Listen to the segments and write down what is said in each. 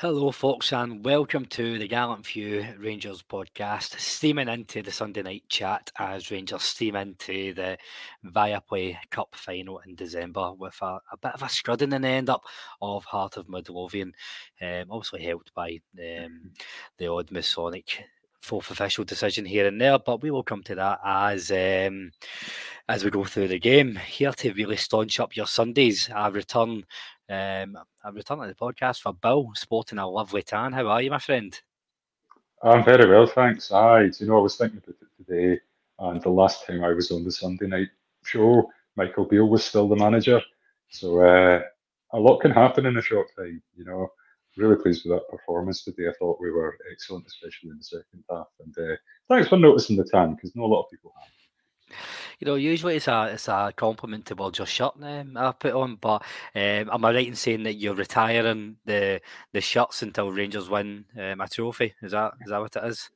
Hello, folks, and welcome to the Gallant Few Rangers podcast. Steaming into the Sunday night chat as Rangers steam into the Viaplay Cup final in December with a, a bit of a scrudding in the end up of Heart of Midlothian, um, obviously helped by um, the odd Masonic fourth official decision here and there, but we will come to that as um, as we go through the game. Here to really staunch up your Sundays, I return um, I return to the podcast for Bill, sporting a lovely tan. How are you, my friend? I'm very well, thanks. Aye, you know, I was thinking about it today, and the last time I was on the Sunday night show, Michael Beale was still the manager. So uh, a lot can happen in a short time, you know. Really pleased with that performance today. I thought we were excellent, especially in the second half. And uh, thanks for noticing the tan, because not a lot of people have you know, usually it's a it's a compliment to well just shirt um, I put on, but um, am I right in saying that you're retiring the the shirts until Rangers win um, a trophy? Is that is that what it is?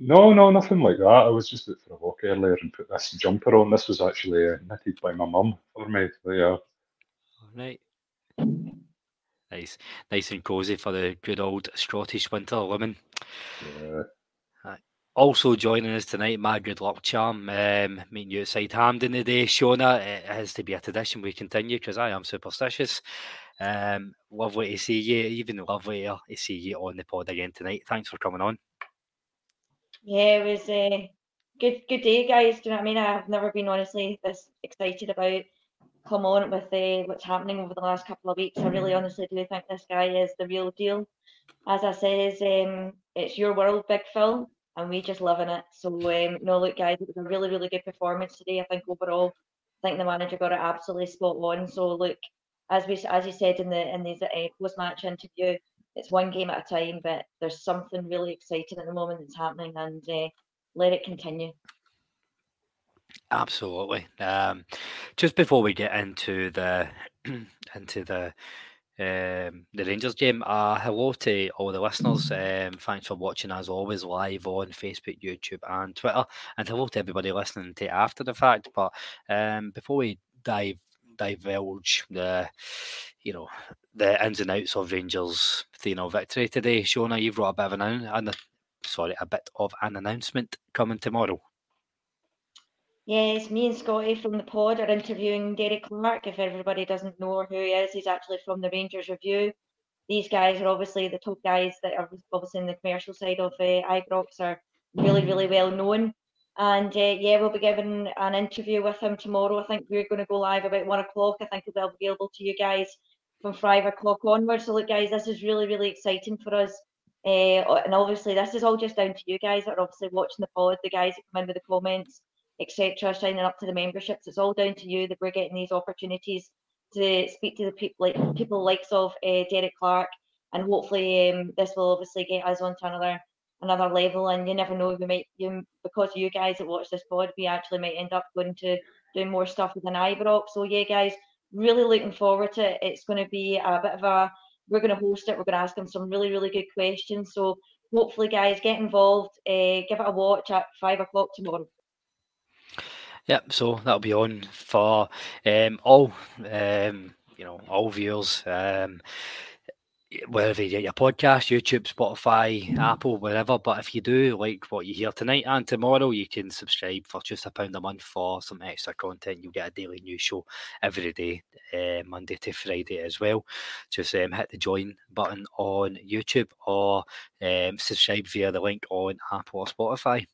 No, no, nothing like that. I was just out for a walk earlier and put this jumper on. This was actually uh, knitted by my mum for me. So, yeah. Right. Nice, nice and cosy for the good old Scottish winter women. Yeah. Also joining us tonight, my good luck charm, um, meeting you outside Hampden today, Shona. It has to be a tradition we continue because I am superstitious. Um, lovely to see you, even lovely to see you on the pod again tonight. Thanks for coming on. Yeah, it was a good good day, guys. Do you know what I mean? I've never been honestly this excited about come on with uh, what's happening over the last couple of weeks. I really honestly do think this guy is the real deal. As I says, um, it's your world, Big Phil and we just loving it. So um, no, look, guys, it was a really, really good performance today. I think overall, I think the manager got it absolutely spot on. So look, as we as you said in the in the uh, post match interview, it's one game at a time, but there's something really exciting at the moment that's happening, and uh, let it continue. Absolutely. Um, just before we get into the into the um, the Rangers game. Uh, hello to all the listeners. Um, thanks for watching as always live on Facebook, YouTube, and Twitter. And hello to everybody listening to after the fact. But um, before we dive divulge the you know the ins and outs of Rangers 3 0 victory today, Shona, you've got a bit of an, an sorry, a bit of an announcement coming tomorrow. Yes, me and Scotty from the pod are interviewing Derek Clark. If everybody doesn't know who he is, he's actually from the Rangers Review. These guys are obviously the top guys that are obviously in the commercial side of uh, Ibrox are really, really well known. And uh, yeah, we'll be giving an interview with him tomorrow. I think we're going to go live about one o'clock. I think it'll be available to you guys from five o'clock onwards. So look, guys, this is really, really exciting for us. Uh, and obviously, this is all just down to you guys that are obviously watching the pod, the guys that come in with the comments etc., signing up to the memberships. It's all down to you that we're getting these opportunities to speak to the people like people likes of uh, Derek Clark, and hopefully um, this will obviously get us onto another another level. And you never know, we might you because you guys that watch this pod, we actually might end up going to doing more stuff with an Ibrox. So yeah, guys, really looking forward to it. It's going to be a bit of a we're going to host it. We're going to ask them some really really good questions. So hopefully, guys, get involved. Uh, give it a watch at five o'clock tomorrow. Yep, so that'll be on for um, all um, you know all viewers. Um, wherever you get your podcast, YouTube, Spotify, Apple, wherever. But if you do like what you hear tonight and tomorrow, you can subscribe for just a pound a month for some extra content. You'll get a daily news show every day, uh, Monday to Friday as well. Just um, hit the join button on YouTube or um, subscribe via the link on Apple or Spotify.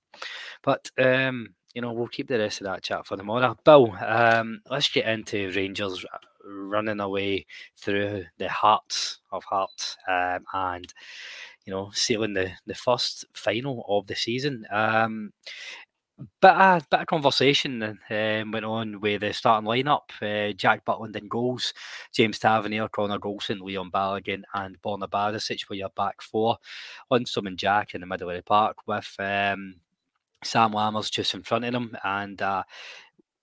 But um, you know, we'll keep the rest of that chat for tomorrow. Bill, um, let's get into Rangers running away through the hearts of hearts um, and you know sealing the the first final of the season. Um, of, bit of conversation um, went on with the starting lineup. Uh, Jack Butland in goals, James Tavernier, Connor Goldson, Leon Balogun, and Borna Barisic were your back four. Lundstram and Jack in the middle of the park with um, Sam Lammers just in front of him, And uh,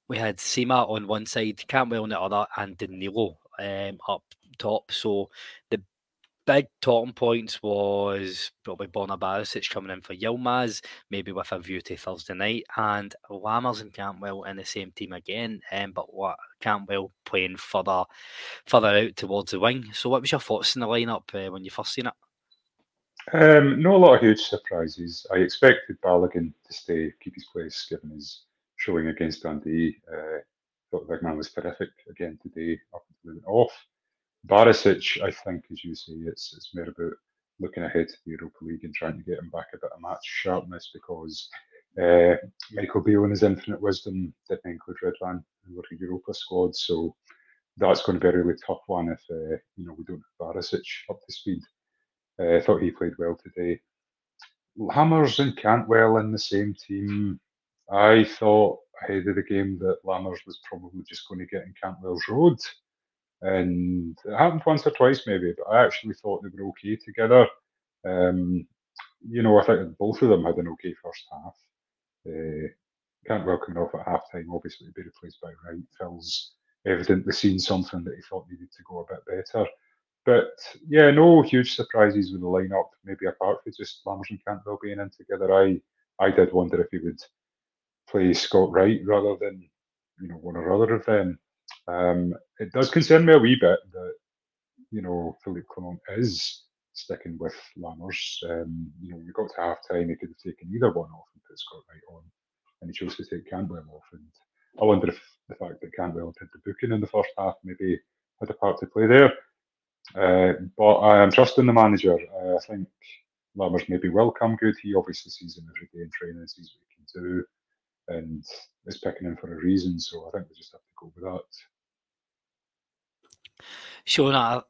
we had Sima on one side, Cantwell on the other, and Danilo um, up top. So the big talking points was probably Borna coming in for Yilmaz, maybe with a view to Thursday night, and Lammers and Cantwell in the same team again, um, but what Cantwell playing further further out towards the wing. So what was your thoughts in the lineup uh, when you first seen it? Um, no, a lot of huge surprises. I expected Balogun to stay, keep his place, given his showing against Dundee. Uh, thought Wigman was terrific again today up went off. Barisic, I think, as you say, it's it's more about looking ahead to the Europa League and trying to get him back a bit of match sharpness because uh, Michael Beale in his infinite wisdom didn't include Ridvan in the Europa squad, so that's going to be a really tough one if uh, you know we don't have Barisic up to speed. Uh, I thought he played well today. Lammers and Cantwell in the same team. I thought ahead of the game that Lammers was probably just going to get in Cantwell's road. And it happened once or twice, maybe, but I actually thought they were okay together. Um, you know, I think both of them had an okay first half. Uh, Cantwell coming off at half time, obviously, to be replaced by Wright. Phil's evidently seen something that he thought needed to go a bit better. But yeah, no huge surprises with the lineup, maybe apart from just Lammers and Cantwell being in together. I I did wonder if he would play Scott Wright rather than you know one or other of them. Um, it does concern me a wee bit that you know Philippe Clement is sticking with Lammers. Um, you know, we got to half time, he could have taken either one off and put Scott Wright on, and he chose to take Cantwell off. And I wonder if the fact that Cantwell did the booking in the first half maybe had a part to play there. Uh, but I am trusting the manager. Uh, I think Lammers maybe will come good. He obviously sees him every day in training, sees what he can do and is picking him for a reason. So I think we just have to go with that. Shona,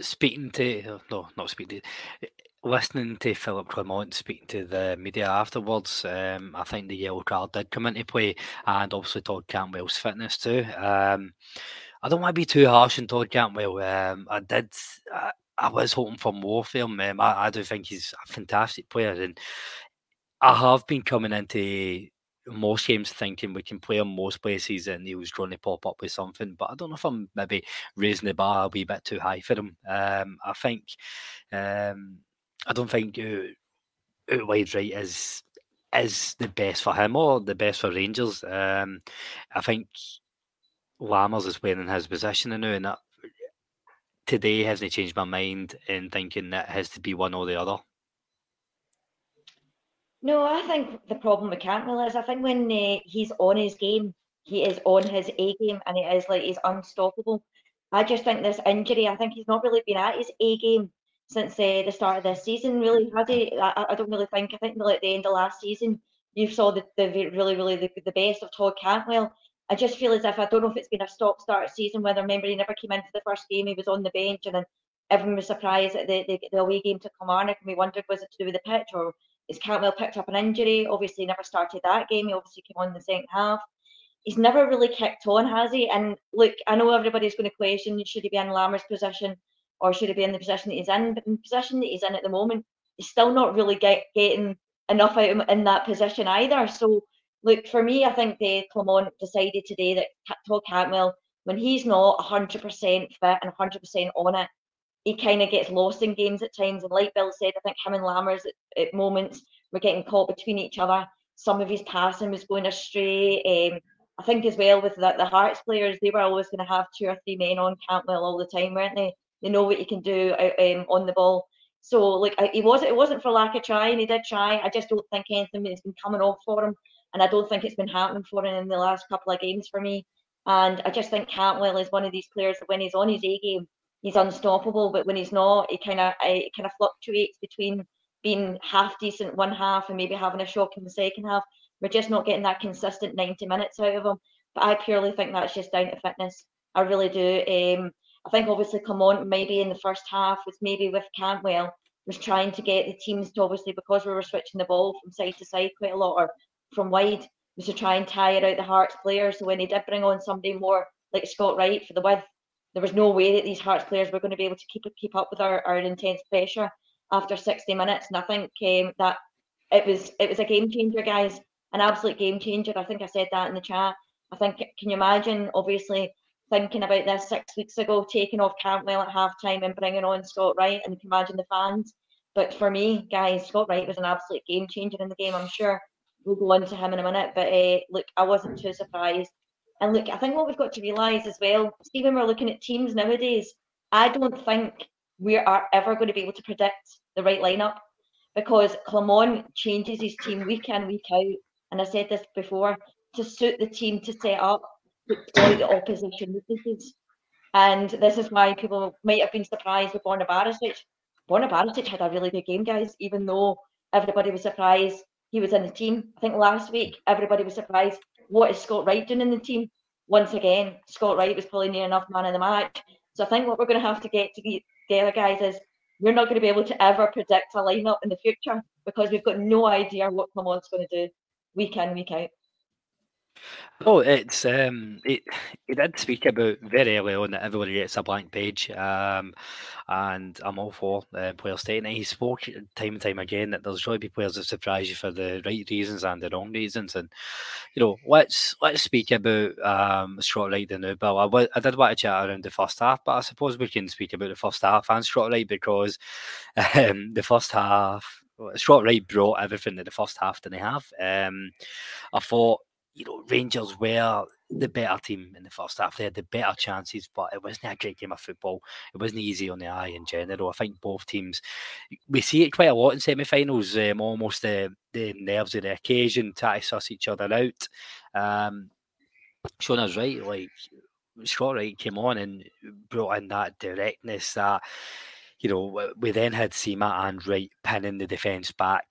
speaking to no, not speaking to listening to Philip Clement speaking to the media afterwards, um, I think the yellow card did come into play, and obviously Todd Cantwell's fitness too. Um, I don't want to be too harsh on Todd Cantwell. Um, I did. I, I, was hoping for more from him. I, I do think he's a fantastic player, and I have been coming into most games thinking we can play him most places and he was going to pop up with something. But I don't know if I'm maybe raising the bar a wee bit too high for him. Um, I think um, I don't think out wide right is is the best for him or the best for Rangers. Um, I think Lammers is playing in his position now, and that today hasn't changed my mind in thinking that has to be one or the other. No, I think the problem with Cantwell is I think when uh, he's on his game, he is on his A game and he is like he's unstoppable. I just think this injury, I think he's not really been at his A game since uh, the start of this season, really? I, I don't really think. I think at the end of last season, you saw the, the really, really the, the best of Todd Cantwell. I just feel as if I don't know if it's been a stop start season, whether remember he never came in for the first game, he was on the bench and then everyone was surprised at the, the, the away game to Kilmarnock and we wondered was it to do with the pitch or is Cantwell picked up an injury? Obviously, never started that game. He obviously came on in the second half. he's never really kicked on, has he? And look, I know everybody's going to question should he be in Lammers' position or should he be in the position that he's in? But in the position that he's in at the moment, he's still not really get, getting enough out of in that position either. So, look, for me, I think the Clement decided today that Todd Cantwell, when he's not 100% fit and 100% on it, he kind of gets lost in games at times. And like Bill said, I think him and Lammers at, at moments were getting caught between each other. Some of his passing was going astray. Um, I think as well with the, the Hearts players, they were always going to have two or three men on Cantwell all the time, weren't they? They know what you can do um, on the ball. So like he was, it wasn't for lack of trying. He did try. I just don't think anything has been coming off for him, and I don't think it's been happening for him in the last couple of games for me. And I just think Cantwell is one of these players that when he's on his A game, he's unstoppable. But when he's not, he kind of it kind of fluctuates between being half decent one half and maybe having a shock in the second half. We're just not getting that consistent 90 minutes out of him. But I purely think that's just down to fitness. I really do. Um, I think obviously Clement maybe in the first half was maybe with Cantwell was trying to get the teams to obviously because we were switching the ball from side to side quite a lot or from wide was to try and tire out the Hearts players. So when he did bring on somebody more like Scott Wright for the width, there was no way that these Hearts players were going to be able to keep keep up with our, our intense pressure after 60 minutes. And I think um, that it was it was a game changer, guys, an absolute game changer. I think I said that in the chat. I think can you imagine obviously thinking about this six weeks ago, taking off Cantwell at half time and bringing on Scott Wright and you can imagine the fans. But for me, guys, Scott Wright was an absolute game changer in the game. I'm sure we'll go on to him in a minute. But uh, look, I wasn't too surprised. And look, I think what we've got to realise as well, Stephen, we're looking at teams nowadays. I don't think we are ever going to be able to predict the right lineup because Clement changes his team week in, week out. And I said this before to suit the team to set up, to deploy the opposition weaknesses. And this is why people might have been surprised with Borna Barisic. Borna Barisic had a really good game, guys, even though everybody was surprised he was in the team. I think last week everybody was surprised. What is Scott Wright doing in the team? Once again, Scott Wright was probably near enough man in the match. So I think what we're going to have to get to together, guys, is we're not going to be able to ever predict a lineup in the future because we've got no idea what Clement's going to do week in, week out. Oh, it's um, it, he did speak about very early on that everybody gets a blank page, um, and I'm all for uh, players taking it. He spoke time and time again that there's really be players that surprise you for the right reasons and the wrong reasons, and you know, let's let's speak about um, Scott the new Bill. I, I did want to chat around the first half, but I suppose we can speak about the first half and Scott because um, the first half. Scott Wright brought everything that the first half didn't have. Um, I thought you know, Rangers were the better team in the first half. They had the better chances, but it wasn't a great game of football. It wasn't easy on the eye in general. I think both teams, we see it quite a lot in semi-finals. Um, almost the the nerves of the occasion, try to suss each other out. Um, Shauna's right. Like Scott Wright came on and brought in that directness that you know, we then had Sima and Wright pinning the defence back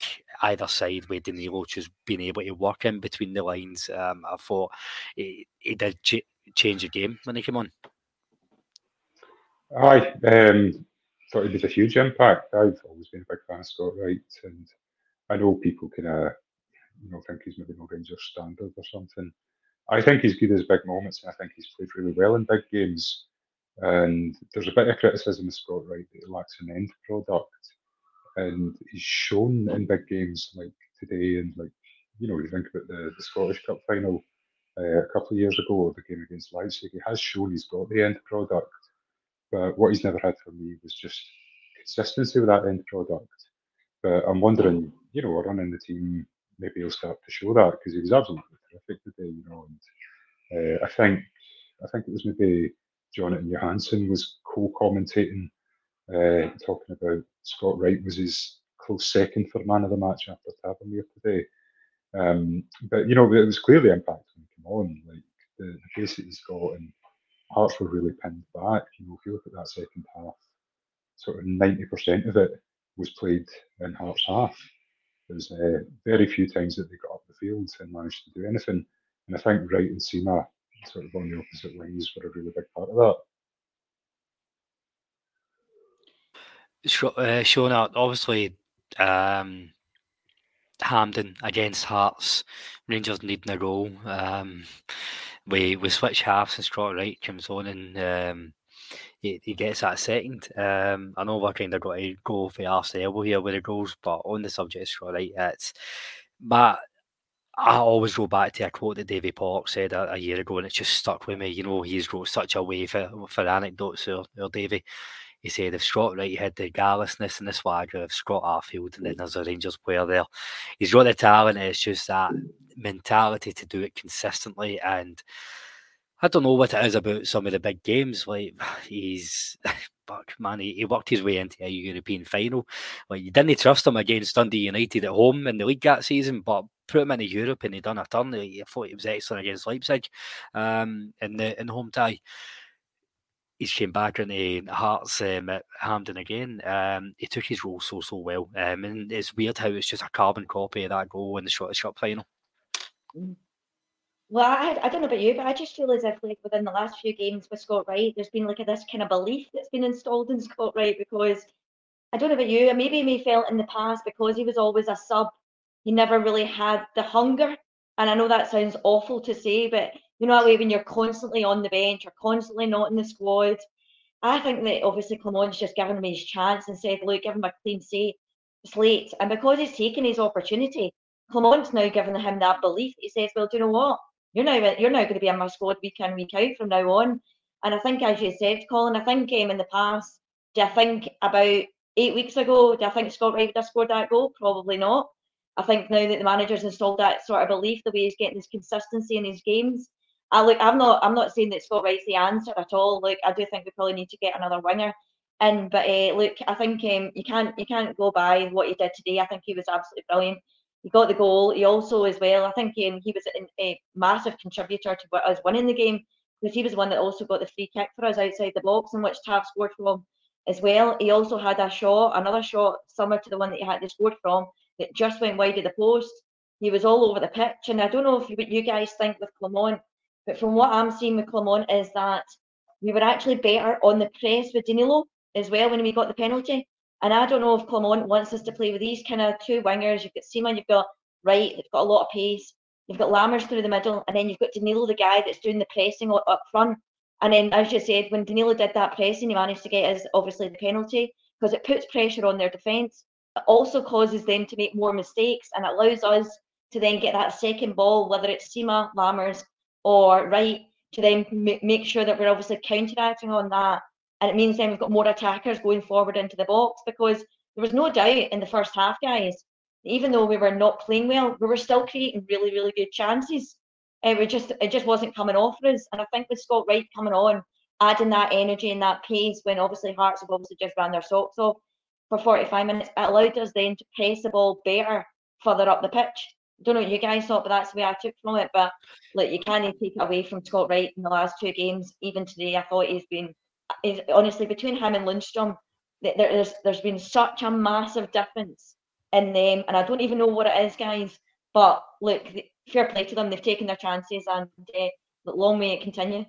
either side with Danilo just being able to work in between the lines. Um, I thought he did ch- change the game when he came on. I um, thought it was a huge impact. I've always been a big fan of Scott Wright, and I know people can, uh, you know, think he's maybe no Rangers standard or something. I think he's good as big moments, and I think he's played really well in big games. And there's a bit of criticism of Scott Wright that he lacks an end product. And he's shown in big games like today and like, you know, you think about the, the Scottish Cup final uh, a couple of years ago, the game against Leipzig, he has shown he's got the end product. But what he's never had for me was just consistency with that end product. But I'm wondering, you know, running the team, maybe he'll start to show that because he was absolutely terrific today, you know. And uh, I think, I think it was maybe Jonatan Johansson was co-commentating, uh, talking about Scott Wright was his close second for man of the match after Tavernier today. Um, but you know, it was clearly impacting came on, like the, the pace that he's got, and Hearts were really pinned back. You know, if you look at that second half, sort of ninety percent of it was played in Hearts half. There's uh, very few times that they got up the field and managed to do anything. And I think Wright and Sima sort of on the opposite wings were a really big part of that. Uh, Shona, obviously, um, Hampden against Hearts. Rangers needing a goal. Um, we we switch halves and Scott Wright comes on and um, he, he gets that second. Um, I know we're kind of got to go for arse elbow here with the goals, but on the subject of Scott Wright, it's Matt. I always go back to a quote that Davy Pollock said a, a, year ago, and it's just stuck with me. You know, he's got such a way for, for anecdotes there, there Davy. He said if Scott Wright had the garlessness and the swagger of Scott Arfield, and then there's a Rangers player there, he's got the talent. It's just that mentality to do it consistently. And I don't know what it is about some of the big games. Like he's, fuck man, he, he worked his way into a European final. Like you didn't trust him against Dundee United at home in the league that season, but put him into Europe and he done a turn. I thought he was excellent against Leipzig um, in the in home tie he's came back into Hearts um, at Hampden again. Um, he took his role so so well, um, and it's weird how it's just a carbon copy of that goal in the Scottish Cup final. Mm. Well, I, I don't know about you, but I just feel as if like within the last few games with Scott Wright, there's been like a, this kind of belief that's been installed in Scott Wright because I don't know about you, maybe me felt in the past because he was always a sub, he never really had the hunger. And I know that sounds awful to say, but you know that when you're constantly on the bench, you're constantly not in the squad. I think that obviously Clement's just given him his chance and said, look, give him a clean slate. And because he's taken his opportunity, Clement's now given him that belief. He says, well, do you know what? You're now you're now going to be in my squad week in, week out from now on. And I think, as you said, Colin, I think um, in the past, do I think about eight weeks ago, do I think Scott Wright would have scored that goal? Probably not. I think now that the manager's installed that sort of belief, the way he's getting his consistency in his games, I look, I'm not, I'm not saying that Scott Wright's the answer at all. Like, I do think we probably need to get another winger in. But uh, look, I think um, you can't, you can't go by what he did today. I think he was absolutely brilliant. He got the goal. He also, as well, I think um, he was a, massive contributor to us winning the game because he was one that also got the free kick for us outside the box, in which Tav scored from as well. He also had a shot, another shot similar to the one that he had to scored from, that just went wide of the post. He was all over the pitch, and I don't know if you, what you guys think with Clement but from what I'm seeing with Clement is that we were actually better on the press with Danilo as well when we got the penalty. And I don't know if Clement wants us to play with these kind of two wingers. You've got Sima, you've got Wright, they've got a lot of pace. You've got Lammers through the middle, and then you've got Danilo, the guy that's doing the pressing up front. And then, as you said, when Danilo did that pressing, he managed to get us obviously the penalty because it puts pressure on their defence. It also causes them to make more mistakes and allows us to then get that second ball, whether it's Sima, Lammers, or Wright to then make sure that we're obviously counteracting on that. And it means then we've got more attackers going forward into the box because there was no doubt in the first half, guys, even though we were not playing well, we were still creating really, really good chances. Eh, it was just it just wasn't coming off for us. And I think with Scott Wright coming on, adding that energy and that pace when obviously Hearts have obviously just ran their socks off for 45 minutes, it allowed us then to press the ball better further up the pitch don't know what you guys thought, but that's the way I took from it. But like you can't take it away from Scott Wright in the last two games. Even today, I thought he's been he's, honestly between him and Lundstram, there's there's been such a massive difference in them, and I don't even know what it is, guys. But look, fair play to them. They've taken their chances, and uh, long may it continue.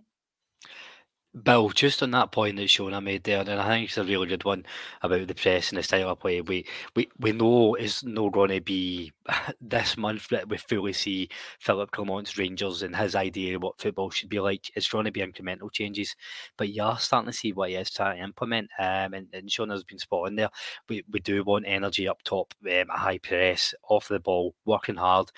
Bill, just on that point that Shona made there, and I think it's a really good one about the press and the style of play. We we, we know it's not going to be this month that we fully see Philip Clement's Rangers and his idea of what football should be like. It's going to be incremental changes, but you are starting to see what he is trying to implement. Um, and, and Shona's been spot on there. We, we do want energy up top, um, a high press, off the ball, working hard.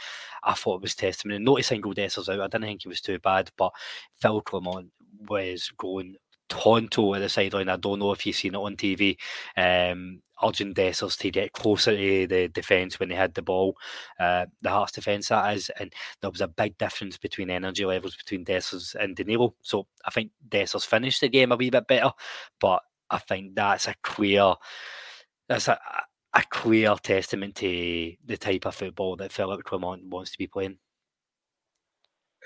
I thought it was testimony. Not a single Dessers out. I didn't think he was too bad, but Phil Clement was going tonto at the sideline. I don't know if you've seen it on TV. Um, urging Dessers to get closer to the defence when they had the ball, uh, the Hearts defence that is, and there was a big difference between energy levels between Dessers and Danilo. So I think Dessers finished the game a wee bit better, but I think that's a clear, that's a, a clear testament to the type of football that Philip Clement wants to be playing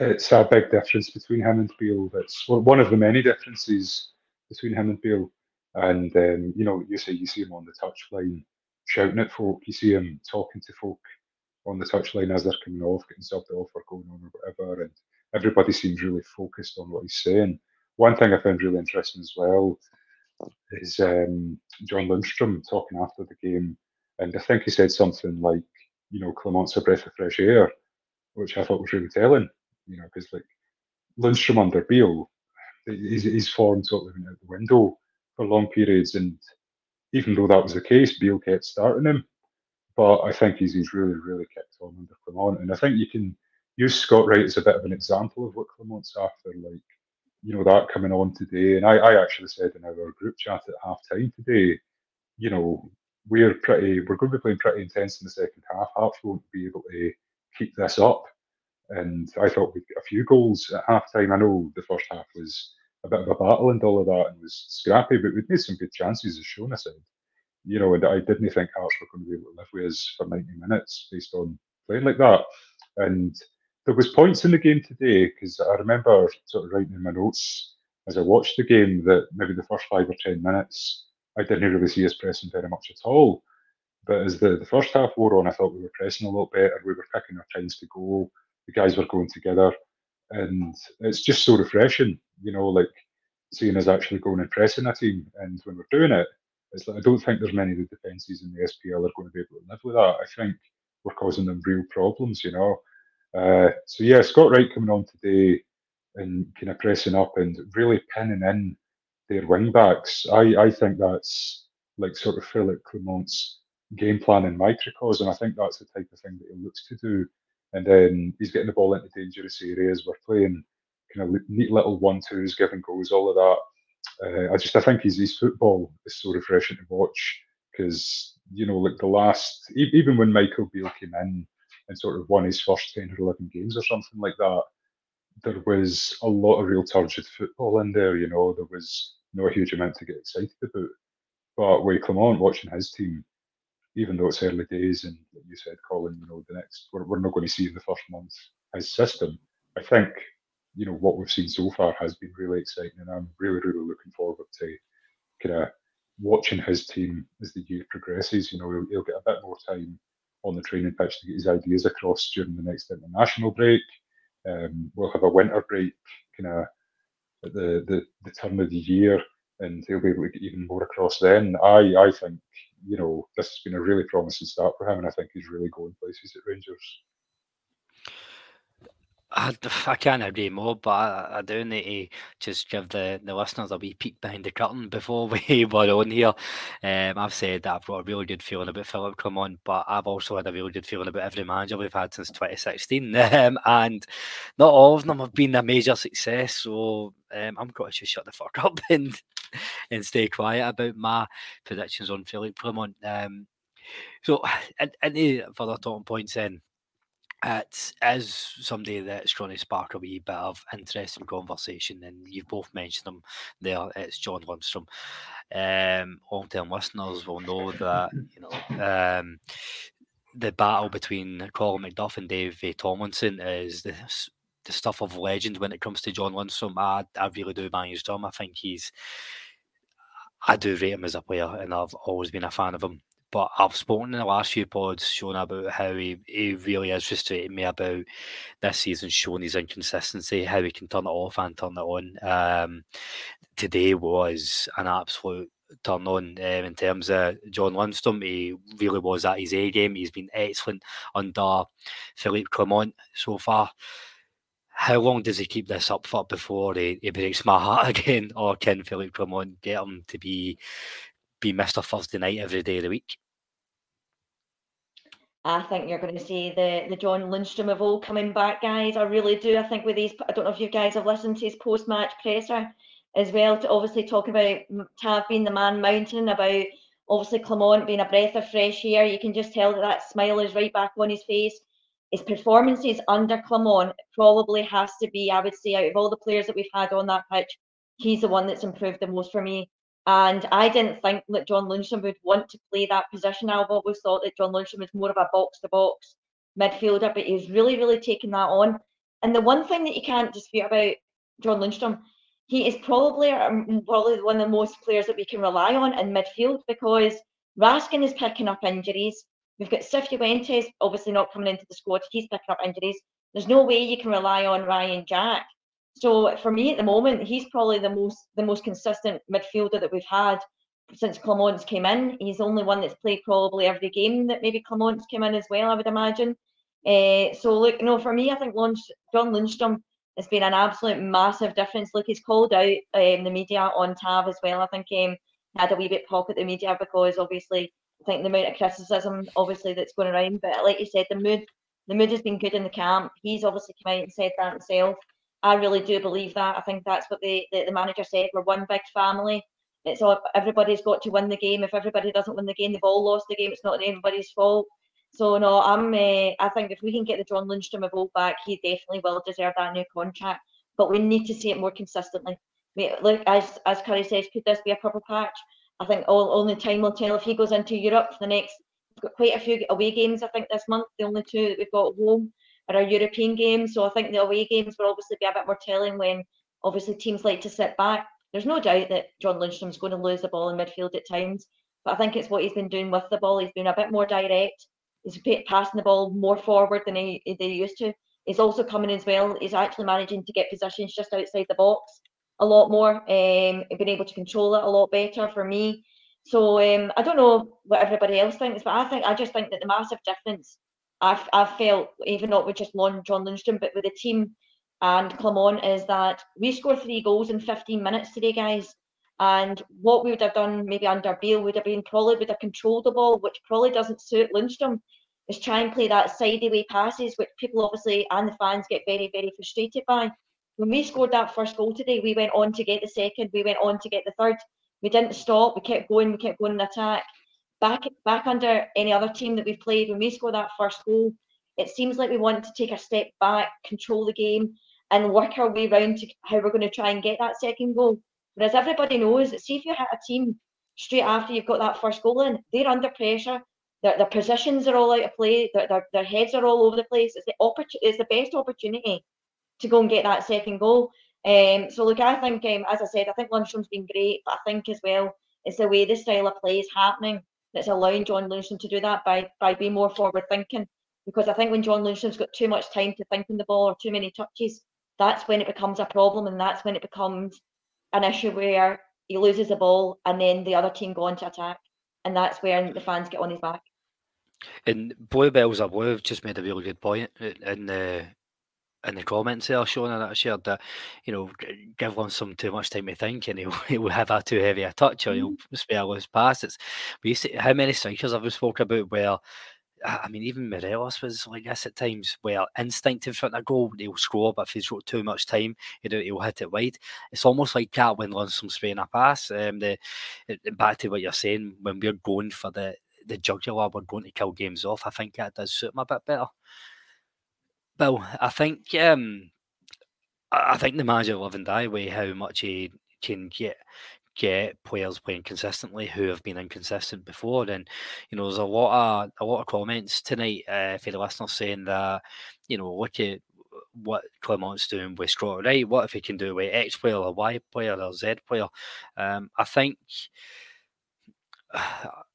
it's a big difference between him and Beale. It's one of the many differences between him and Beale. And um, you know, you say you see him on the touchline shouting at folk. You see him talking to folk on the touchline as they're coming off, getting subbed off or going on or whatever. And everybody seems really focused on what he's saying. One thing I found really interesting as well is um, John Lundstram talking after the game, and I think he said something like, you know, Clement's a breath of fresh air, which I thought was really telling, you know, because like Lundstram under Beale, he's, he's formed sort of went out the window for long periods. And even though that was the case, Beale kept starting him. But I think he's, he's really, really kicked on under Clement. And I think you can use Scott Wright as a bit of an example of what Clement's after. Like, you know, that coming on today. And I, I actually said in our group chat at half time today, you know, we're pretty, we're going to be playing pretty intense in the second half. Hearts won't be able to keep this up. And I thought we'd get a few goals at half time. I know the first half was a bit of a battle and all of that and was scrappy, but we'd made some good chances, as Shona said. You know, and I didn't think Hearts were going to be able to live with us for 90 minutes based on playing like that. And there was points in the game today because I remember sort of writing in my notes as I watched the game that maybe the first five or ten minutes I didn't really see us pressing very much at all. But as the, the first half wore on, I thought we were pressing a lot better. We were picking our times to go. The guys were going together, and it's just so refreshing, you know, like seeing us actually going and pressing a team. And when we're doing it, it's like I don't think there's many of the defences in the SPL are going to be able to live with that. I think we're causing them real problems, you know. Uh, so yeah, Scott Wright coming on today and kind of pressing up and really pinning in their wing backs. I, I think that's like sort of Philip Clement's game plan in microcosm. and I think that's the type of thing that he looks to do. And then he's getting the ball into dangerous areas. We're playing kind of neat little one twos, giving goals, all of that. Uh, I just I think his, his football is so refreshing to watch because you know like the last even when Michael Beale came in and sort of won his first ten or eleven games or something like that, there was a lot of real turgid football in there. You know, there was no huge amount to get excited about. But with Clement watching his team, even though it's early days, and like you said, Colin, you know, the next we're, we're not going to see in the first month his system. I think you know what we've seen so far has been really exciting, and I'm really, really looking forward to kind of watching his team as the year progresses. You know, he'll, he'll get a bit more time on the training pitch to get his ideas across during the next international break. Um, we'll have a winter break kind of at the, the, the turn of the year, and he'll be able to get even more across then. I, I think, you know, this has been a really promising start for him, and I think he's really going places at Rangers. I, I can't agree more, but I, I, do need to just give the, the listeners a wee peek behind the curtain before we were on here. Um, I've said that I've got a really good feeling about Philip Clement, but I've also had a really good feeling about every manager we've had since 2016. Um, and not all of them have been a major success. So um, I'm going to just shut the fuck up and and stay quiet about my predictions on Philip Clement. Um, so, any further talking points then? It is somebody that's going to spark a wee bit of interesting conversation, and you've both mentioned them there. It's John Lundstram. Um, long-term listeners will know that you know um, the battle between Colin McDuff and Dave Tomlinson is the, the stuff of legend when it comes to John Lundstram. I, I really do manage him. I think he's I do rate him as a player, and I've always been a fan of him. But I've spoken in the last few pods, shown about how he, he really is frustrating me about this season, showing his inconsistency, how he can turn it off and turn it on. Um, today was an absolute turn on um, in terms of John Lundstram. He really was at his A game. He's been excellent under Philippe Clement so far. How long does he keep this up for before he, he breaks my heart again? Or can Philippe Clement get him to be be Mr. Thursday night every day of the week? I think you're going to see the the John Lundstram of all coming back, guys. I really do. I think with these, I don't know if you guys have listened to his post match presser as well, to obviously talk about Tav being the man mountain, about obviously Clement being a breath of fresh air. You can just tell that that smile is right back on his face. His performances under Clement probably has to be, I would say, out of all the players that we've had on that pitch, he's the one that's improved the most for me. And I didn't think that John Lundstram would want to play that position. I've always thought that John Lundstram was more of a box to box midfielder, but he's really, really taken that on. And the one thing that you can't dispute about John Lundstram, he is probably um, probably one of the most players that we can rely on in midfield because Raskin is picking up injuries. We've got Cifuentes obviously not coming into the squad. He's picking up injuries. There's no way you can rely on Ryan Jack. So for me at the moment, he's probably the most the most consistent midfielder that we've had. since Clement's came in. He's the only one that's played probably every game that maybe Clement's came in as well, I would imagine. Uh, so look, you know, for me, I think Lunch, John Lundstram has been an absolute massive difference. Look, he's called out um, the media on Tav as well. I think um, had a wee bit pop at the media because obviously I think the amount of criticism obviously that's going around. But like you said, the mood the mood has been good in the camp. He's obviously come out and said that himself. I really do believe that. I think that's what the, the, the manager said. We're one big family. It's all everybody's got to win the game. If everybody doesn't win the game, they've all lost the game. It's not anybody's fault. So no, I'm. Uh, I think if we can get the John Lundstram of old back, he definitely will deserve that new contract. But we need to see it more consistently. We, look, as as Curry says, could this be a purple patch? I think all only time will tell. If he goes into Europe for the next, we've got quite a few away games. I think this month, the only two that we've got home are our European games. So I think the away games will obviously be a bit more telling when obviously teams like to sit back. There's no doubt that John Lundstram's going to lose the ball in midfield at times, but I think it's what he's been doing with the ball. He's been a bit more direct. He's passing the ball more forward than he, he used to. He's also coming as well. He's actually managing to get positions just outside the box a lot more, um, been able to control it a lot better for me. So um, I don't know what everybody else thinks, but I think I just think that the massive difference I've, I've felt, even not with just John Lundstram, but with the team and Clement, is that we scored three goals in 15 minutes today, guys. And what we would have done maybe under Beale would have been probably would have controlled the ball, which probably doesn't suit Lundstram, is try and play that sideway passes, which people obviously and the fans get very, very frustrated by. When we scored that first goal today, we went on to get the second, we went on to get the third. We didn't stop, we kept going, we kept going in attack back back under any other team that we've played, when we score that first goal, it seems like we want to take a step back, control the game, and work our way around to how we're going to try and get that second goal. Whereas everybody knows see if you hit a team straight after you've got that first goal in, they're under pressure. Their, their positions are all out of play. Their, their, their heads are all over the place. It's the opportunity. It's the best opportunity to go and get that second goal. Um, so look, I think, um, as I said, I think Lundstram's been great, but I think as well it's the way the style of play is happening that's allowing John Lundstram to do that by by being more forward thinking. Because I think when John Lundstram's got too much time to think on the ball or too many touches, that's when it becomes a problem and that's when it becomes an issue where he loses the ball and then the other team go on to attack. And that's where the fans get on his back. And Bluebells are blue just made a really good point uh, in the in the comments there, Sean, and I shared that, you know, give one some too much time to think and he'll, he'll have a too heavy a touch or he'll mm-hmm. spare his passes. But you see, how many strikers have we spoke about where, I mean, even Morelos was like this at times where instinctive front of goal, he'll score, but if he's got too much time, he'll, he'll hit it wide. It's almost like that when some spraying a pass. Um, the, back to what you're saying, when we're going for the, the jugular, we're going to kill games off. I think that does suit him a bit better. Bill, I think um, I think the manager live and die with how much he can get get players playing consistently who have been inconsistent before. And you know, there's a lot of a lot of comments tonight uh, for the listeners saying that you know, look at what Clement's doing with Scott Wright. What if he can do with X player or Y player or Z player? Um, I think.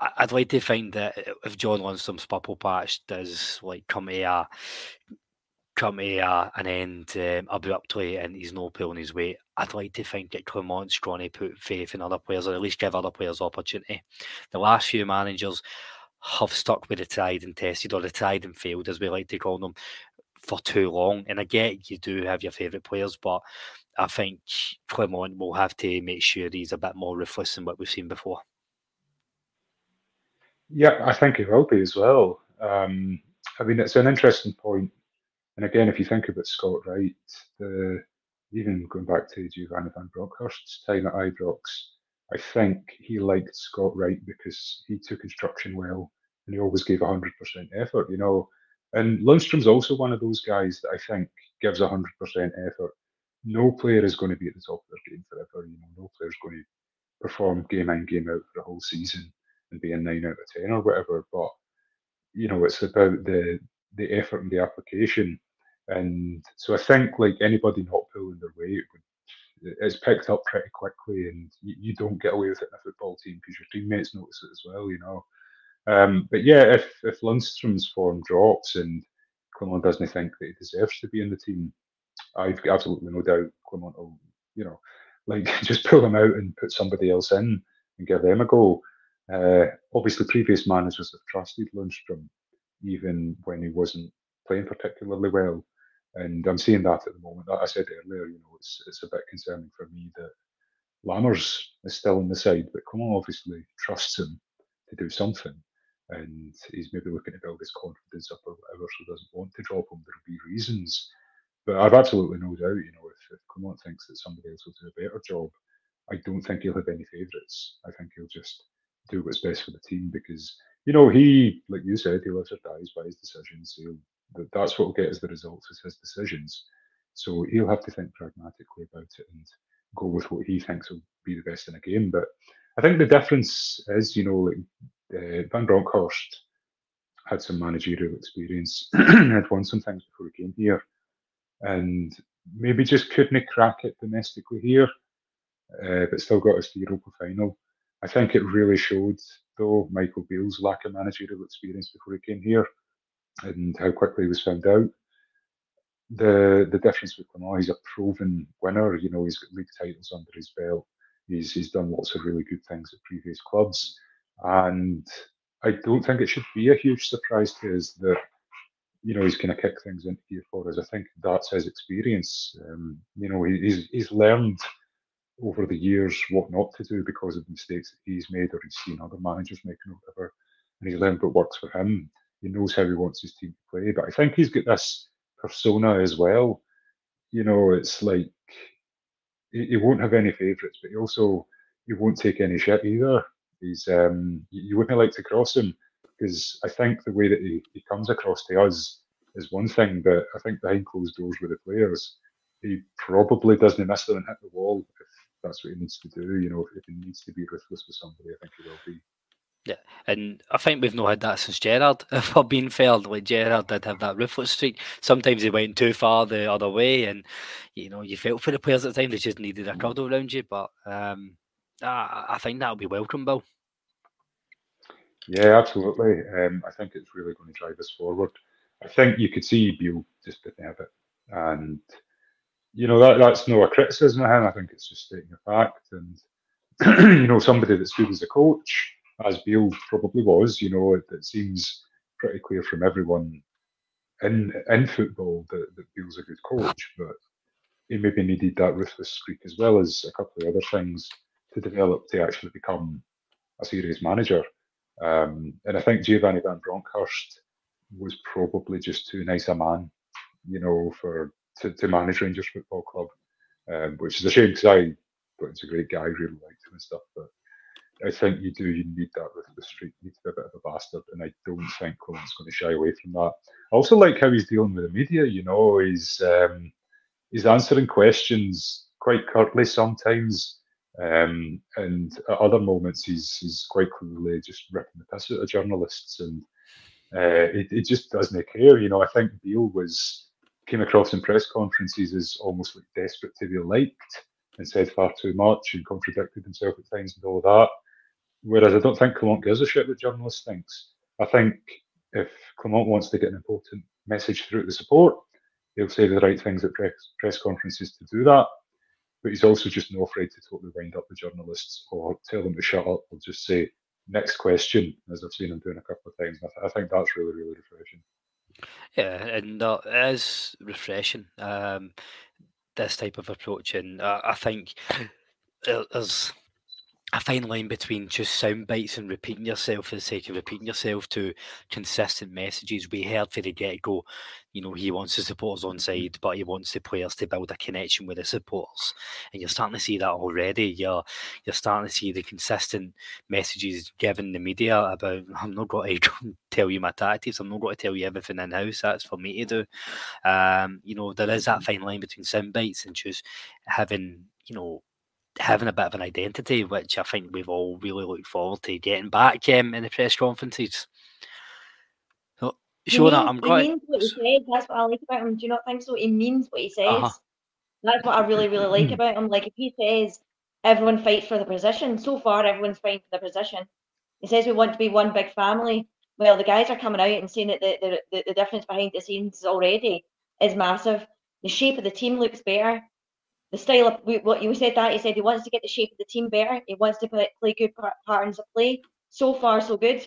I'd like to find that if John Lundstram's purple patch does like come to a come to a, an end um, abruptly and he's not pulling his weight, I'd like to think that Clement's going to put faith in other players or at least give other players opportunity. The last few managers have stuck with the tried and tested or the tried and failed, as we like to call them, for too long. And I get you do have your favourite players, but I think Clement will have to make sure he's a bit more ruthless than what we've seen before. Yeah, I think it will be as well. Um, I mean, it's an interesting point. And again, if you think about Scott Wright, the, even going back to Giovanni Van Bronckhorst's time at Ibrox, I think he liked Scott Wright because he took instruction well and he always gave 100% effort, you know. And Lundstram's also one of those guys that I think gives 100% effort. No player is going to be at the top of their game forever, you know. No player is going to perform game in, game out for a whole season and be a nine out of ten or whatever. But you know, it's about the the effort and the application. And so I think like anybody not pulling their weight it's picked up pretty quickly, and you, you don't get away with it in a football team because your teammates notice it as well, you know. Um, but yeah, if if Lundstram's form drops and Clement doesn't think that he deserves to be in the team, I've absolutely no doubt Clement will, you know, like just pull him out and put somebody else in and give them a go. Uh, obviously, previous managers have trusted Lundstram even when he wasn't playing particularly well. And I'm seeing that at the moment. Like I said earlier, you know, it's it's a bit concerning for me that Lammers is still on the side, but Clement obviously trusts him to do something. And he's maybe looking to build his confidence up or whatever, so doesn't want to drop him. There'll be reasons. But I've absolutely no doubt, you know, if, if thinks that somebody else will do a better job, I don't think he'll have any favourites. I think he'll just do what's best for the team because, you know, he, like you said, he lives or dies by his decisions. He'll, that's what will get us the results is his decisions. So he'll have to think pragmatically about it and go with what he thinks will be the best in a game. But I think the difference is, you know, like uh, Van Bronckhorst had some managerial experience, had won some things before he came here, and maybe just couldn't crack it domestically here, uh, but still got us to the Europa final. I think it really showed, though, Michael Beale's lack of managerial experience before he came here and how quickly he was found out the the difference with Clement, he's a proven winner. You know, he's got league titles under his belt. He's he's done lots of really good things at previous clubs, and I don't think it should be a huge surprise to us that you know he's going to kick things into gear for us. I think that's his experience. Um, you know, he, he's he's learned over the years what not to do because of the mistakes that he's made or he's seen other managers making or whatever, and he's learned what works for him. He knows how he wants his team to play, but I think he's got this persona as well. You know, it's like he, he won't have any favourites, but he also he won't take any shit either. He's um, you, you wouldn't like to cross him because I think the way that he, he comes across to us is one thing, but I think behind closed doors with the players, he probably doesn't miss them and hit the wall if that's what he needs to do. You know, if, he needs to be ruthless with somebody, I think he will be. Yeah, and I think we've not had that since Gerrard. If I'm being fair, like Gerrard did have that ruthless streak. Sometimes he went too far the other way, and you know you felt for the players at the time. They just needed a mm. cuddle around you. But um, I, I think that'll be welcome, Bill. Yeah, absolutely. Um, I think it's really going to drive us forward. I think you could see Beale just didn't have it, and you know that that's no a criticism of him. I think it's just stating a fact, and you know somebody that's good as a coach as Beale probably was, you know, it, it, seems pretty clear from everyone in in football that, that Beale's a good coach, but he maybe needed that ruthless streak as well as a couple of other things to develop to actually become a serious manager. Um, and I think Giovanni Van Bronckhorst was probably just too nice a man, you know, for to, to manage Rangers Football Club, um, which is a shame because I thought he's a great guy, really liked him and stuff, but I think you do. You need that with the street. You need to be a bit of a bastard, and I don't think Colin's going to shy away from that. I also like how he's dealing with the media. You know, he's um, he's answering questions quite curtly sometimes, um, and at other moments he's he's quite clearly just ripping the piss out of journalists, and uh, it, it just doesn't care. You know, I think Beale was came across in press conferences as almost like desperate to be liked and said far too much and contradicted himself at times and all that. Whereas I don't think Clement gives a shit what journalists thinks. I think if Clement wants to get an important message through the support, he'll say the right things at press, press conferences to do that. But he's also just not afraid to totally wind up the journalists or tell them to shut up or just say, next question, as I've seen him doing a couple of times. I, th- I think that's really, really refreshing. Yeah, and uh, it is refreshing. Um, this type of approach, and uh, I think there's a fine line between just sound bites and repeating yourself for the sake of repeating yourself to consistent messages. We heard for the get go, you know, he wants the supporters on mm. side, but he wants the players to build a connection with the supporters. And you're starting to see that already. You're you're starting to see the consistent messages given the media about I'm not going to tell you my tactics, I'm not going to tell you everything in house. That's for me to mm. do. Um, you know, there is that mm. fine line between sound bites and just having, you know, having a bit of an identity, which I think we've all really looked forward to getting back um, in the press conferences. So, sure, that I'm glad. He means what he says. That's what I like about him. Do you not think so? He means what he says. Uh-huh. That's what I really, really like about him. Like if he says everyone fights for the position, so far everyone's fighting for the position. He says we want to be one big family. Well, the guys are coming out and saying that the, the, the difference behind the scenes already is massive. The shape of the team looks better the style of what you said that he said he wants to get the shape of the team better. He wants to play, play good patterns of play. So far, so good.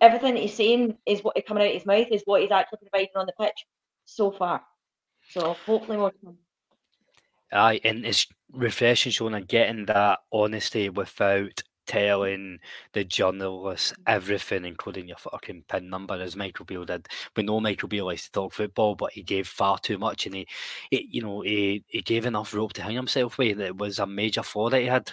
Everything he's saying is what is coming out of his mouth is what he's actually providing on the pitch so far. So hopefully more. Aye, and it's refreshing showing and getting that honesty without telling mm. the journalists everything, including your fucking pin number, as Michael Beale did. We know Michael Beale likes to talk football, but he gave far too much, and he, he you know, he, he gave enough rope to hang himself with. That was a major flaw that he had.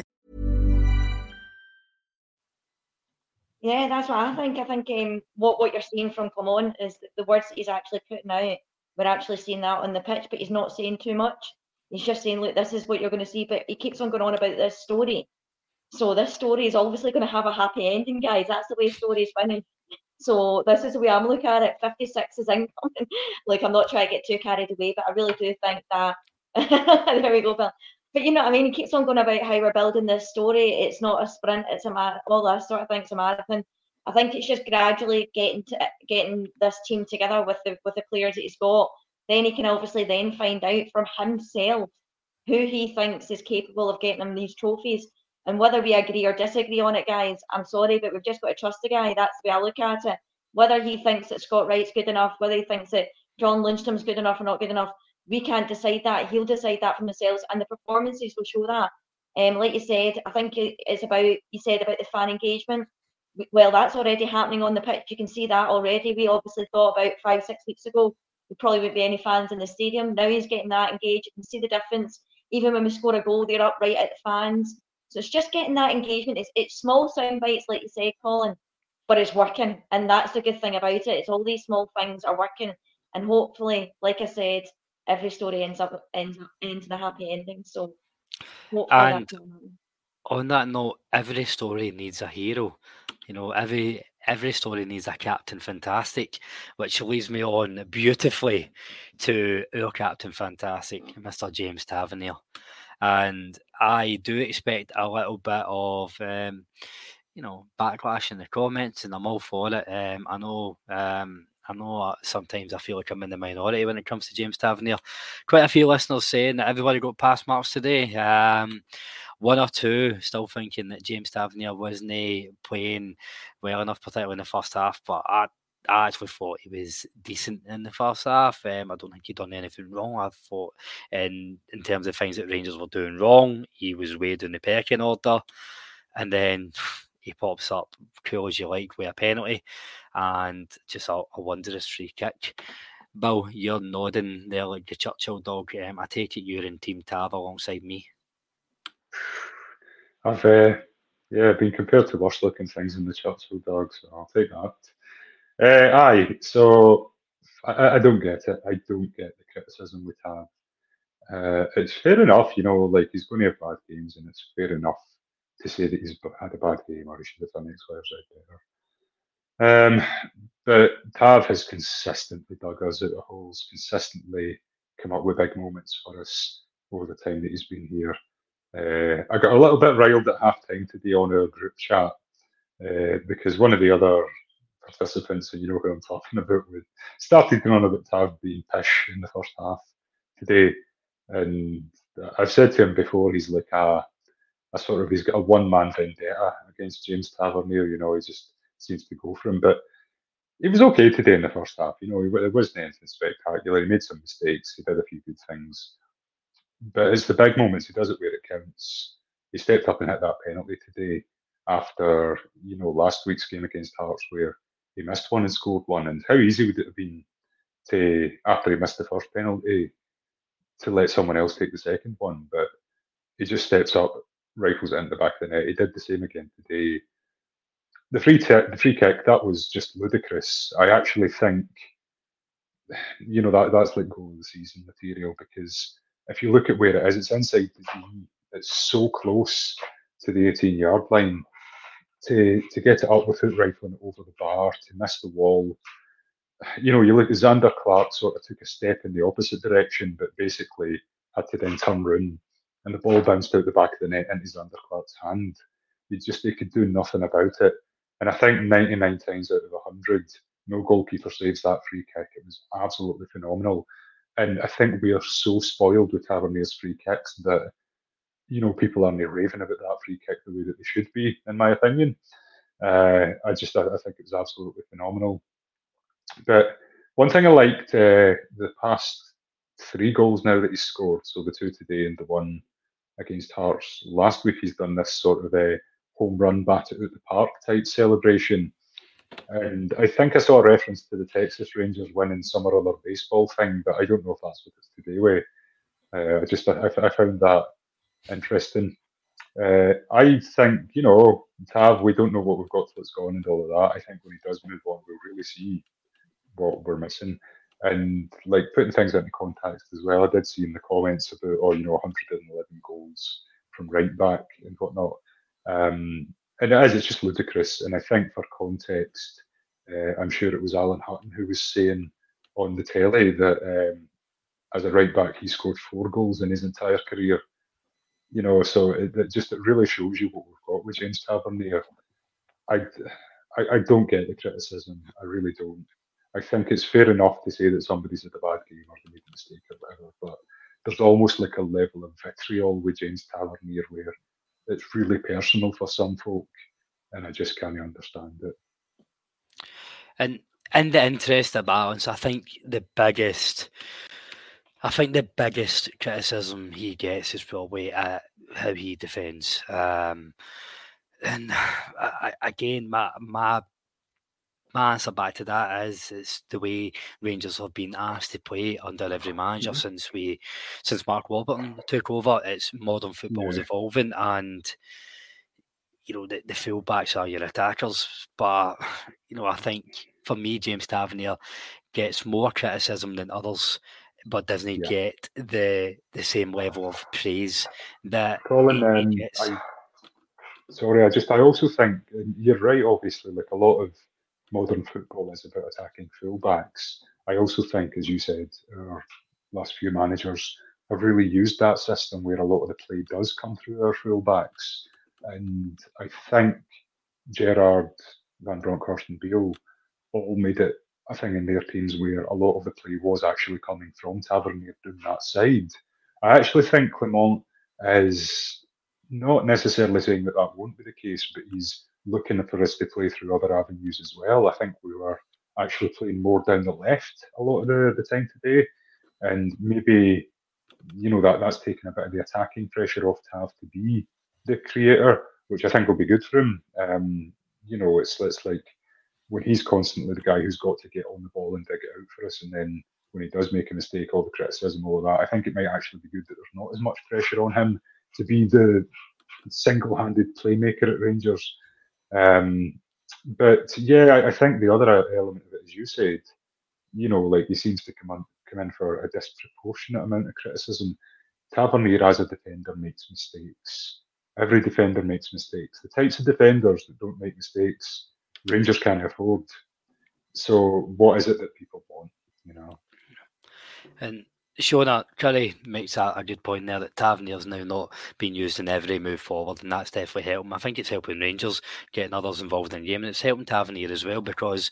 Yeah, that's what I think. I think um, what what you're seeing from On is the words that he's actually putting out. We're actually seeing that on the pitch, but he's not saying too much. He's just saying, "Look, this is what you're going to see." But he keeps on going on about this story. So this story is obviously going to have a happy ending, guys. That's the way stories winning. So this is the way I'm looking at it. 56 is incoming. like I'm not trying to get too carried away, but I really do think that. there we go, Bill but you know what I mean? He keeps on going about how we're building this story. It's not a sprint, it's a marathon, all that sort of thing's a marathon. I think it's just gradually getting to getting this team together with the with the players that he's got. Then he can obviously then find out from himself who he thinks is capable of getting him these trophies. And whether we agree or disagree on it, guys, I'm sorry, but we've just got to trust the guy. That's the way I look at it. Whether he thinks that Scott Wright's good enough, whether he thinks that John Lundstram's good enough or not good enough, we can't decide that. He'll decide that for themselves, and the performances will show that. Um, like you said, I think it's about you said about the fan engagement. Well, that's already happening on the pitch. You can see that already. We obviously thought about five, six weeks ago there probably wouldn't be any fans in the stadium. Now he's getting that engaged. You can see the difference. Even when we score a goal, they're up right at the fans. So it's just getting that engagement. It's it's small sound bites, like you say, Colin, but it's working, and that's the good thing about it. It's all these small things are working, and hopefully, like I said, every story ends up ends ends in a happy ending. So and on that note, every story needs a hero. You know, every every story needs a captain fantastic, which leads me on beautifully to our captain fantastic, Mr. James Tavernier. And I do expect a little bit of um, you know, backlash in the comments, and I'm all for it. Um, I know um, I know sometimes I feel like I'm in the minority when it comes to James Tavernier. Quite a few listeners saying that everybody got pass marks today. Um, one or two still thinking that James Tavernier wasn't playing well enough, particularly in the first half. But I, I actually thought he was decent in the first half. Um, I don't think he'd done anything wrong. I thought, in in terms of things that Rangers were doing wrong, he was way down the pecking order. And then he pops up cool as you like with a penalty and just a, a wondrous free kick. Bill, you're nodding there like the Churchill dog. Um, I take it you're in Team Tav alongside me. I've uh, yeah been compared to worse looking things in the Churchill dog, so I'll take that. Uh, aye, so I, I, don't get it. I don't get the criticism we have. Uh, it's fair enough, you know, like he's going to have bad games, and it's fair enough to say that he's had a bad game or he should have done X, Y, or Z better. Um, but Tav has consistently dug us out of holes, consistently come up with big moments for us over the time that he's been here. Uh, I got a little bit riled at half time today on our group chat uh, because one of the other participants, and you know who I'm talking about, with started going on about Tav being pish in the first half today. And I've said to him before, he's like a, a sort of, he's got a one man vendetta against James Tavernier. You know, he just seems to go for him. But he was okay today in the first half. You know, it wasn't anything spectacular. He made some mistakes. He did a few good things, but it's the big moments. He does it where it counts. He stepped up and hit that penalty today after you know last week's game against Hearts where he missed one and scored one. And how easy would it have been to after he missed the first penalty to let someone else take the second one? But he just steps up, rifles into the back of the net. He did the same again today. The free t- the free kick that was just ludicrous. I actually think, you know, that that's like goal of the season material because if you look at where it is, it's inside the D. It's so close to the 18 yard line to to get it up without rifling over the bar, to miss the wall. You know, you look at Zander Clark sort of took a step in the opposite direction, but basically had to then turn round and the ball bounced out the back of the net into Zander Clark's hand. You just they could do nothing about it. And I think 99 times out of 100, no goalkeeper saves that free kick. It was absolutely phenomenal. And I think we are so spoiled with Tavernier's free kicks that you know, people aren't raving about that free kick the way that they should be, in my opinion. Uh, I just I, I, think it was absolutely phenomenal. But one thing I liked uh, the past three goals now that he's scored, so the two today and the one against Hearts last week, he's done this sort of a home run bat at the park type celebration. And I think I saw a reference to the Texas Rangers winning some other baseball thing, but I don't know if that's what it's today with. Uh, I just I, I found that interesting. Uh, I think, you know, Tav, we don't know what we've got till it's gone and all of that. I think when he does move on, we'll really see what we're missing. And like putting things into context as well, I did see in the comments about, oh, you know, 111 goals from right back and whatnot. Um, and it is, it's just ludicrous. And I think for context, uh, I'm sure it was Alan Hutton who was saying on the telly that um, as a right back, he scored four goals in his entire career you know, so it, it, just it really shows you what we've got with James Tavernier. I, I, I don't get the criticism. I really don't. I think it's fair enough to say that somebody's had a bad game or they made a mistake or whatever, but there's almost like a level of vitriol with James Tavernier where it's really personal for some folk, and I just can't understand it. And in the interest of balance, I think the biggest I think the biggest criticism he gets is probably at how he defends. Um, and I, again, my my my answer back to that is it's the way Rangers have been asked to play under every manager mm-hmm. since we since Mark Warburton took over. It's modern football is yeah. evolving, and you know the, the fullbacks are your attackers. But you know, I think for me, James Tavernier gets more criticism than others but doesn't yeah. get the the same level of praise that Colin um, I, sorry, I just I also think you're right. Obviously, like a lot of modern football is about attacking fullbacks. I also think, as you said, our last few managers have really used that system where a lot of the play does come through our fullbacks, and I think Gerrard, Van Bronckhorst, and Beale all made it a thing in their teams where a lot of the play was actually coming from Tavernier down that side. I actually think Clement is not necessarily saying that that won't be the case, but he's looking for us to play through other avenues as well. I think we were actually playing more down the left a lot of the, the time today, and maybe you know that that's taken a bit of the attacking pressure off to have to be the creator, which I think will be good for him. Um, you know, it's it's like when he's constantly the guy who's got to get on the ball and dig it out for us, and then when he does make a mistake, all the criticism, all of that, I think it might actually be good that there's not as much pressure on him to be the single-handed playmaker at Rangers. Um, but yeah, I, I, think the other element of it, as you said, you know, like he seems to come on come in for a disproportionate amount of criticism. Tavernier as a defender makes mistakes. Every defender makes mistakes. The types of defenders that don't make mistakes Rangers can't afford. So what is it that people want? You know. And Shona Curry makes a, a good point there that Tavernier's now not being used in every move forward, and that's definitely helping. I think it's helping Rangers getting others involved in the game, and it's helping Tavernier as well because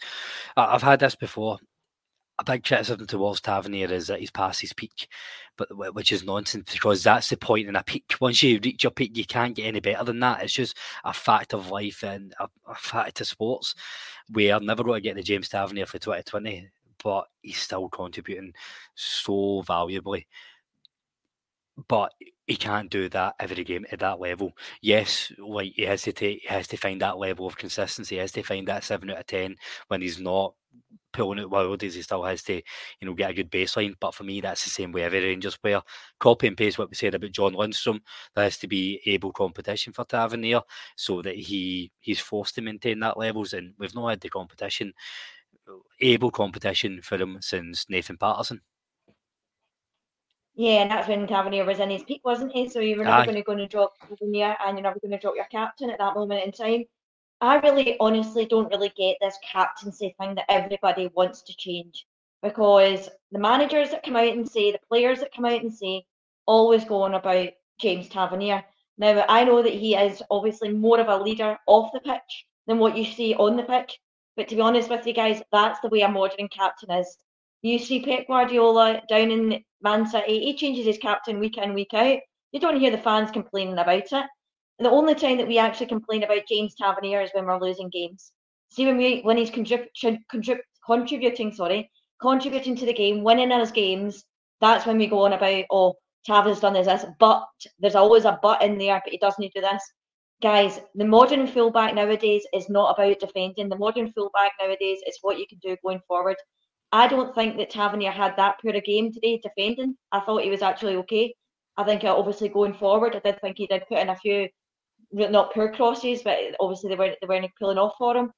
I've had this before a big criticism towards Tavernier is that he's past his peak, but which is nonsense because that's the point in a peak. Once you reach your peak, you can't get any better than that. It's just a fact of life and a, a fact of sports. We are never going to get the James Tavernier for 2020, but he's still contributing so valuably. But he can't do that every game at that level. Yes, like he has to take, he has to find that level of consistency. He has to find that seven out of ten when he's not pulling out wildies. He still has to, you know, get a good baseline. But for me, that's the same way every Rangers player. Copy and paste what we said about John Lundstram. There has to be able competition for Tavernier so that he he's forced to maintain that levels. And we've not had the competition, able competition for him since Nathan Patterson. Yeah, and that's when Tavernier was in his peak, wasn't he? So you were never going to go and drop Tavernier and you're never going to drop your captain at that moment in time. I really honestly don't really get this captaincy thing that everybody wants to change because the managers that come out and say, the players that come out and say, always go on about James Tavernier. Now, I know that he is obviously more of a leader off the pitch than what you see on the pitch. But to be honest with you guys, that's the way a modern captain is. You see Pep Guardiola down in Man City, he changes his captain week in, week out. You don't hear the fans complaining about it. And the only time that we actually complain about James Tavernier is when we're losing games. See when we when he's contrib- contrib- contributing, sorry, contributing to the game, winning his games. That's when we go on about oh Tav done this, this, but there's always a but in there, but he doesn't do this. Guys, the modern fullback nowadays is not about defending. The modern fullback nowadays is what you can do going forward. I don't think that Tavernier had that poor a game today defending. I thought he was actually okay. I think uh, obviously going forward, I did think he did put in a few not poor crosses, but obviously they weren't they weren't pulling off for him.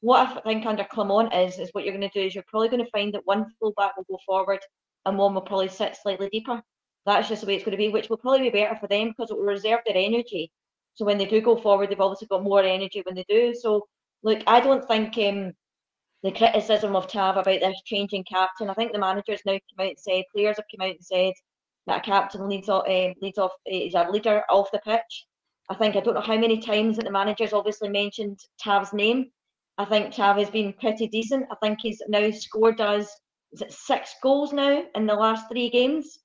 What I think under Clement is is what you're going to do is you're probably going to find that one fullback will go forward and one will probably sit slightly deeper. That's just the way it's going to be, which will probably be better for them because it will reserve their energy. So when they do go forward, they've obviously got more energy when they do. So look, I don't think um, the criticism of Tav about this changing captain. I think the managers now come out and said, players have come out and said that a captain leads off, um, leads off, is a leader off the pitch. I think I don't know how many times that the managers obviously mentioned Tav's name. I think Tav has been pretty decent. I think he's now scored us is it six goals now in the last three games.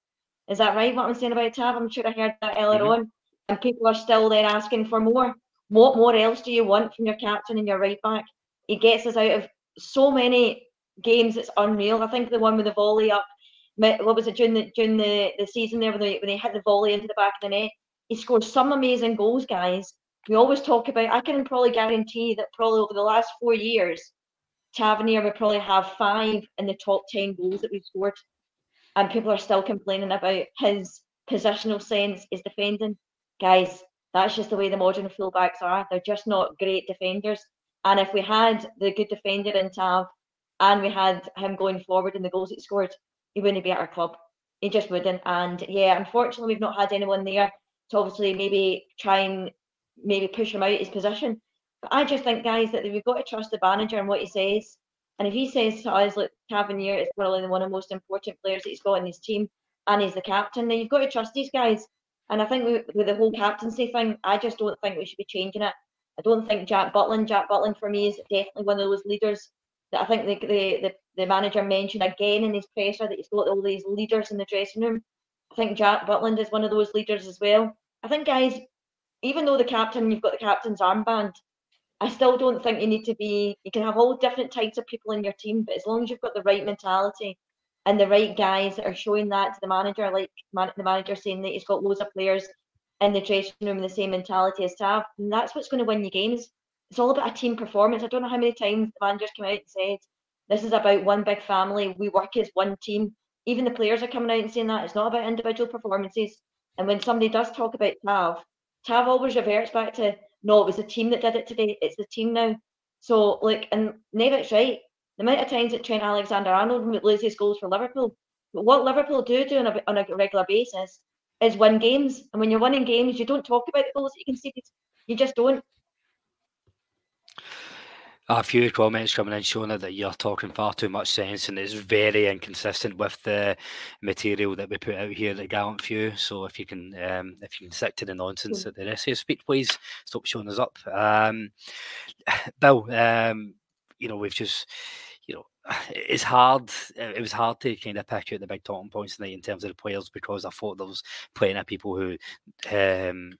Is that right? What I'm saying about Tav? I'm sure I heard that earlier mm-hmm. on. And people are still there asking for more. What more else do you want from your captain and your right back? He gets us out of so many games. It's unreal. I think the one with the volley up. What was it during the during the, the season there when they when they hit the volley into the back of the net? He scored some amazing goals, guys. We always talk about. I can probably guarantee that probably over the last four years, Tavernier would probably have five in the top ten goals that we've scored, and people are still complaining about his positional sense, his defending. Guys, that's just the way the modern fullbacks are. They're just not great defenders. And if we had the good defender in Tav and we had him going forward in the goals he scored, he wouldn't be at our club. He just wouldn't. And yeah, unfortunately, we've not had anyone there to obviously maybe try and maybe push him out of his position. But I just think, guys, that we've got to trust the manager and what he says. And if he says to us, look, Tavernier is probably one of the most important players that he's got in his team and he's the captain, then you've got to trust these guys. And I think with, the whole captaincy thing, I just don't think we should be changing it. I don't think Jack Butland, Jack Butland for me is definitely one of those leaders that I think the, the, the, the manager mentioned again in his presser that he's got all these leaders in the dressing room. I think Jack Butland is one of those leaders as well. I think, guys, even though the captain, you've got the captain's armband, I still don't think you need to be. You can have all different types of people in your team, but as long as you've got the right mentality and the right guys are showing that to the manager, like man, the manager saying that he's got loads of players in the dressing room the same mentality as Tav, and that's what's going to win you games. It's all about a team performance. I don't know how many times the managers come out and said, "This is about one big family. We work as one team." Even the players are coming out and saying that it's not about individual performances. And when somebody does talk about Tav, Tav always reverts back to no, it was the team that did it today. It's the team now. So like, and Nevitt's right. The amount of times that Trent Alexander-Arnold loses goals for Liverpool, but what Liverpool do do on a, on a regular basis is win games. And when you're winning games, you don't talk about the goals that you can see. You just don't. A few comments coming in showing that you're talking far too much sense and it's very inconsistent with the material that we put out here at Gallant Few. So if you can um, if you can stick to the nonsense at the rest of your speech, please stop showing us up. Um, Bill, um, you know, we've just you know it's hard. Uh, it was hard to kind of pick out the big talking points tonight in terms of the players because I thought there was plenty of people who um,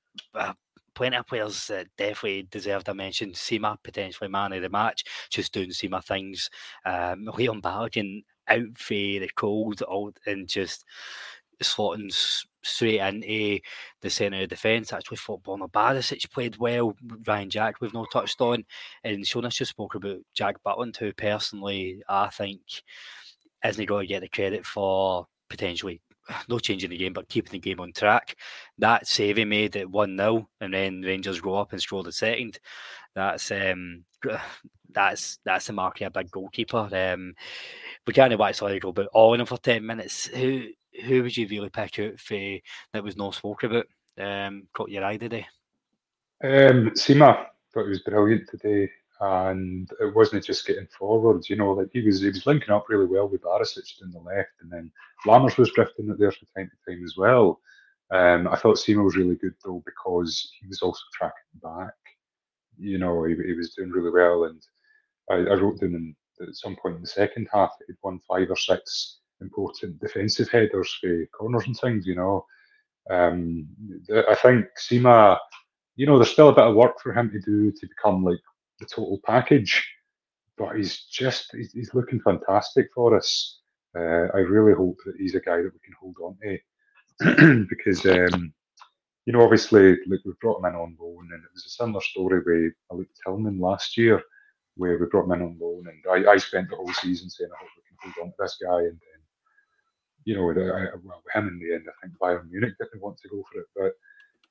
plenty of players that definitely deserved a mention. Sima potentially man of the match, just doing Sima things. Um, Leon Balogun out for the cold, and just slotting straight into the centre of defence. Actually, thought Borna Barisic played well. Ryan Jack, we've not touched on. And Shona's just spoke about Jack Butland, who personally I think isn't going to get the credit for potentially no changing the game, but keeping the game on track. That save he made at 1 0, and then Rangers go up and score the second. That's um, that's that's the mark of a big goalkeeper. Um, we can't watch Sligo, but all in for 10 minutes. Who who would you really pick out for that was no spoke about? Um, caught your eye today? Um, Sima thought he was brilliant today, and it wasn't just getting forward. You know, like he was he was linking up really well with Barisic on the left, and then Lammers was drifting it there from time to time as well. Um, I thought Sima was really good though because he was also tracking back. You know, he, he was doing really well, and I, I wrote down in, at some point in the second half he'd won five or six important defensive headers for corners and things, you know. Um, I think Sima, you know, there's still a bit of work for him to do to become like the total package, but he's just he's, he's looking fantastic for us. Uh, I really hope that he's a guy that we can hold on to because um, you know obviously like we brought him in on loan and it was a similar story with Malik Tillman last year where we brought him in on loan and I, I spent the whole season saying I hope we can hold on to this guy and you know, the, well, him in the end, I think Bayern Munich didn't want to go for it. But,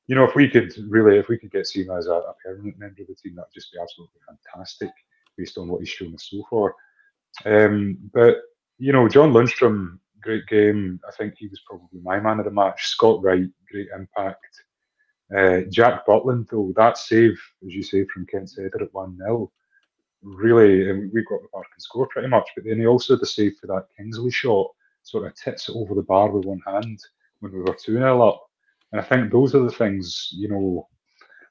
you know, if we could really, if we could get Sima as a, a permanent member of the team, that would just be absolutely fantastic based on what he's shown us so far. Um, but, you know, John Lundstram, great game. I think he was probably my man of the match. Scott Wright, great impact. Uh, Jack Butland, though, that save, as you say, from Kent Seder at 1 0, really, and we got the park and score pretty much, but then he also had the save for that Kingsley shot sort of tits over the bar with one hand when we were 2 0 up. And I think those are the things, you know,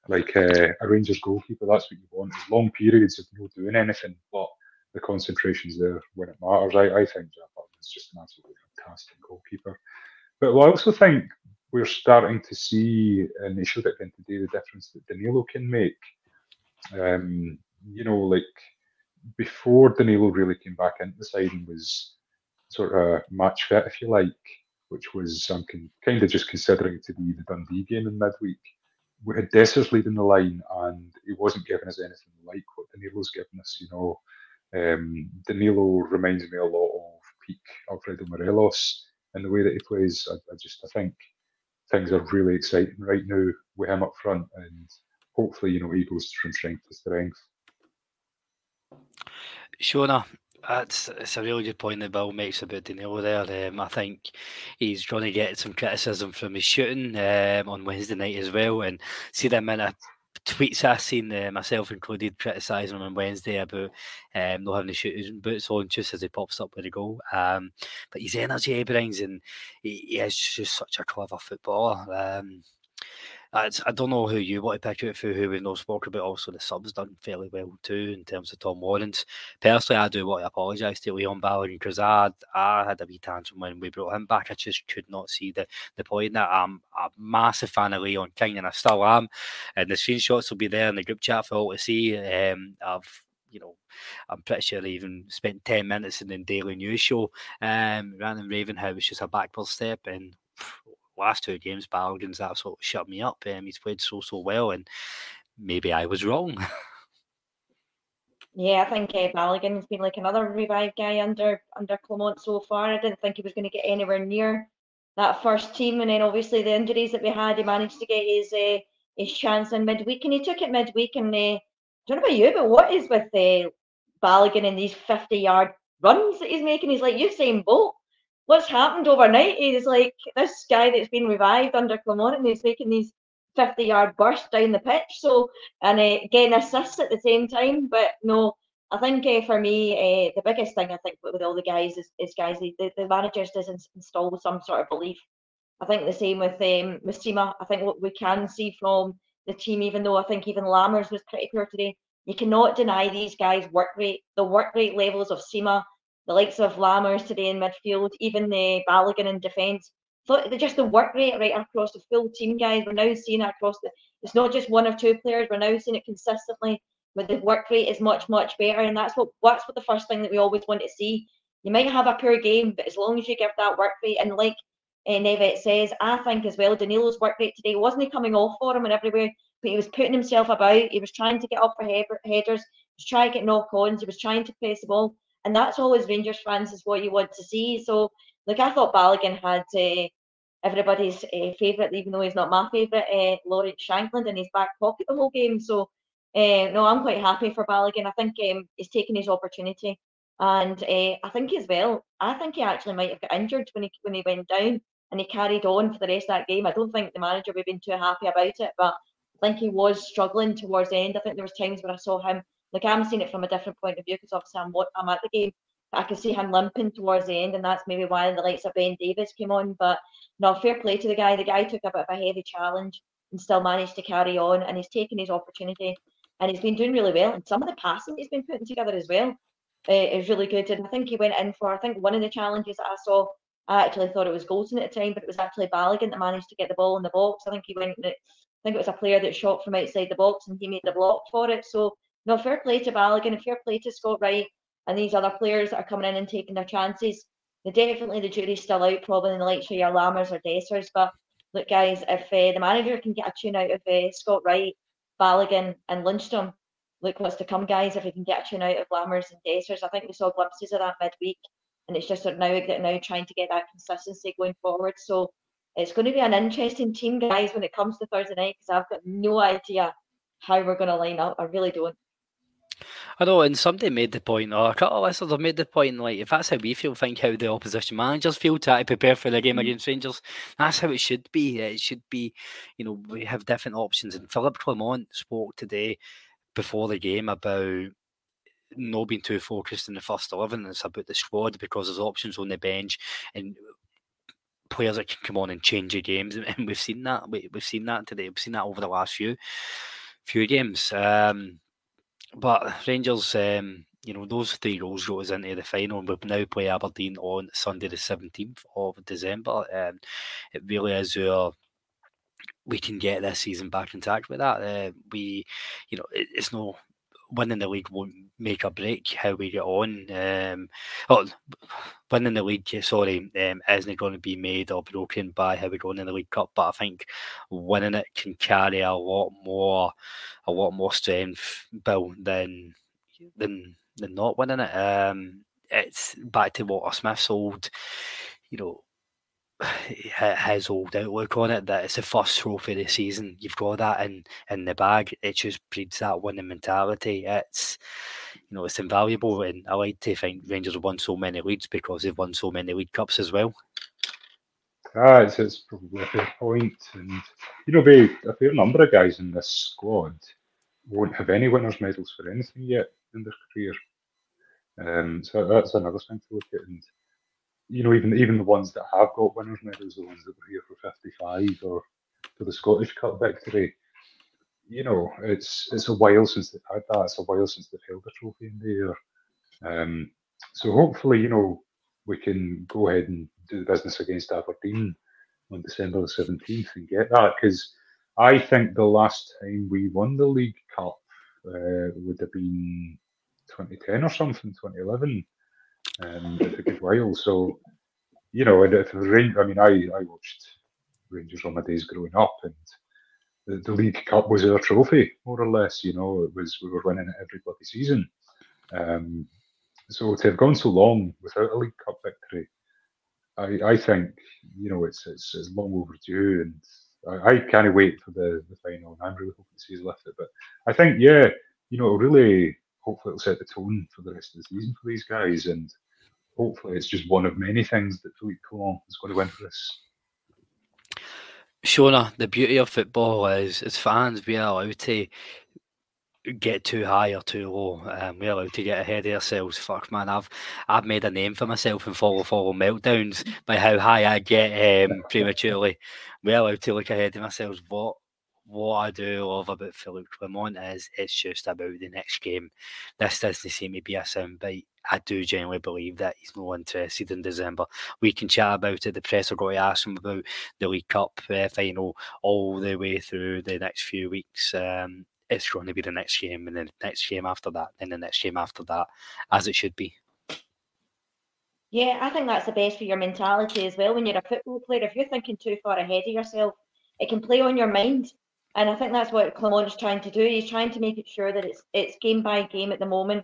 like uh, a Rangers goalkeeper, that's what you want is long periods of no doing anything, but the concentration's there when it matters. I, I think Jack Butland is just an absolutely fantastic goalkeeper. But I also think we're starting to see, and they showed it again today, the difference that Danilo can make. Um, you know, like before Danilo really came back into the side and was sort of match fit, if you like, which was I'm kind of just considering it to be the Dundee game in midweek. We had Dessers leading the line, and he wasn't giving us anything like what Danilo's given us. You know, um, Danilo reminds me a lot of peak Alfredo Morelos in the way that he plays. I, I just I think things are really exciting right now with him up front, and hopefully, you know, he goes from strength to strength. Shona, that's it's a really good point that Bill makes about Danilo there. Um, I think he's going to get some criticism from his shooting um, on Wednesday night as well. And see them in a tweets I've seen, uh, myself included, criticising him on Wednesday about um, not having the shooting boots on just as he pops up with a goal. Um, but his energy he brings, and he, he, is just such a clever footballer. Um, I, I don't know who you want to pick out for who we know spoke about. Also, the subs done fairly well too in terms of Tom Lawrence. Personally, I do want to apologise to Leon Balogun because I I had a wee tantrum when we brought him back. I just could not see the, the point in that. I'm a massive fan of Leon King and I still am. And the screenshots will be there in the group chat for all to see. Um, I've you know, I'm pretty sure they even spent 10 minutes in the Daily News show. Um, Raven Ravenhouse was just a backward step, and last two games, Balogun's absolutely shut me up. Um, he's played so so well, and maybe I was wrong. yeah, I think uh, Balogun's been like another revived guy under under Clement so far. I didn't think he was going to get anywhere near that first team, and then obviously the injuries that we had, he managed to get his uh, his chance in midweek, and he took it midweek. And uh, I don't know about you, but what is with uh, Balogun in these fifty yard runs that he's making? He's like Usain Bolt what's happened overnight is like this guy that's been revived under Clement and he's making these 50 yard bursts down the pitch. So, and uh, getting assists at the same time. But no, I think uh, for me, uh, the biggest thing I think with all the guys is, is guys, the, the managers doesn't install some sort of belief. I think the same with um. I think what we can see from the team, even though I think even Lammers was pretty poor today, you cannot deny these guys' work rate. The work rate levels of Sima the likes of Lammers today in midfield, even the Balogun in defence. Just the work rate right across the full team, guys. We're now seeing it across the it's not just one or two players. We're now seeing it consistently where the work rate is much, much better. And that's what that's what the first thing that we always want to see. You might have a poor game, but as long as you give that work rate, and like uh, Nevet says, I think as well, Danilo's work rate today wasn't he coming off for him and everywhere, but he was putting himself about. He was trying to get up for he- headers, he was trying to get knock ons, he was trying to press the ball. And that's always Rangers fans is what you want to see. So, like, I thought Balogun had uh, everybody's uh, favourite, even though he's not my favourite, uh, Lawrence Shankland in his back pocket the whole game. So, no, I'm quite happy for Balogun. I think um, he's taken his opportunity. And I think as well, I think he actually might have got injured when he when he went down and he carried on for the rest of that game. I don't think the manager would have been too happy about it, but I think he was struggling towards the end. I think there was times where I saw him, like I'm seeing it from a different point of view because obviously I'm, I'm at the game. I can see him limping towards the end, and that's maybe why the likes of Ben Davies came on. But no, fair play to the guy. The guy took a bit of a heavy challenge and still managed to carry on, and he's taken his opportunity, and he's been doing really well. And some of the passing he's been putting together as well uh, is really good. And I think he went in for, I think one of the challenges that I saw, I actually thought it was Goldson at the time, but it was actually Balogun that managed to get the ball in the box. I think he went, I think it was a player that shot from outside the box and he made the block for it. So, no, fair play to Balogun and fair play to Scott Wright and these other players that are coming in and taking their chances. They definitely the jury's still out, probably in the likes of your Lammers or Dessers. But look, guys, if uh, the manager can get a tune out of uh, Scott Wright, Balogun, and Lundstram, look what's to come, guys. If we can get a tune out of Lammers and Dessers, I think we saw glimpses of that midweek, and it's just now now trying to get that consistency going forward. So it's going to be an interesting team, guys, when it comes to Thursday night because I've got no idea how we're going to line up. I really don't. I know, and somebody made the point, or a couple of listeners have made the point, like, if that's how we feel, think how the opposition managers feel to, prepare for the game mm-hmm. against Rangers. That's how it should be. It should be, you know, we have different options. And Philippe Clement spoke today before the game about not being too focused in the first 11. It's about the squad because there's options on the bench and players that can come on and change the games. And we've seen that. We, have seen that today. We've seen that over the last few few games. Um, but Rangers, um, you know, those three goals got us into the final, and we now play Aberdeen on Sunday, the seventeenth of December. Um, it really is our we can get this season back intact with that. Uh, we, you know, it, it's no winning the league won't make a break how we get on. Um, oh, winning the league, sorry, um, isn't going to be made or broken by how we go in the League Cup. But I think winning it can carry a lot more, a lot more strength, Bill, than than than not winning it. Um, it's back to Walter Smith's old, you know, his old outlook on it that it's the first trophy of the season. You've got that in in the bag. It just breeds that winning mentality. It's you know it's invaluable, and I like to think Rangers have won so many leads because they've won so many league cups as well. Ah, it's, it's probably a fair point, and you know, be a fair number of guys in this squad won't have any winners' medals for anything yet in their career. Um, so that's another thing to look at, and you know, even even the ones that have got winners' medals, the ones that were here for 55 or for the Scottish Cup victory, you know, it's it's a while since they've had that. It's a while since they've held a trophy in the air. Um, so hopefully, you know, we can go ahead and do the business against Aberdeen on December the 17th and get that because I think the last time we won the League Cup uh, would have been 2010 or something, 2011 um, it's a good while. So, you know, and if Rangers, I mean, I, I watched Rangers on my days growing up, and the, the League Cup was our trophy, more or less. You know, it was we were winning it every bloody season. Um, so to have gone so long without a League Cup victory, I, I think you know it's, it's it's long overdue, and I, I can't wait for the, the final. And I'm really hoping to see us lift it. But I think yeah, you know, really hopefully it'll set the tone for the rest of the season for these guys, and hopefully it's just one of many things that Philippe Clement is going to win for us. Shona, the beauty of football is as fans we are allowed to get too high or too low. Um, we're allowed to get ahead of ourselves. Fuck man, I've I've made a name for myself in follow follow meltdowns by how high I get um, prematurely. We're allowed to look ahead of ourselves. What what I do love about Philippe Clement is it's just about the next game. This doesn't seem to be a soundbite. I do genuinely believe that he's more interested in December. We can chat about it. The press are going to ask him about the League Cup uh, final all the way through the next few weeks. Um, it's going to be the next game, and then the next game after that, and the next game after that, as it should be. Yeah, I think that's the best for your mentality as well. When you're a football player, if you're thinking too far ahead of yourself, it can play on your mind. And I think that's what Clement is trying to do. He's trying to make it sure that it's it's game by game at the moment,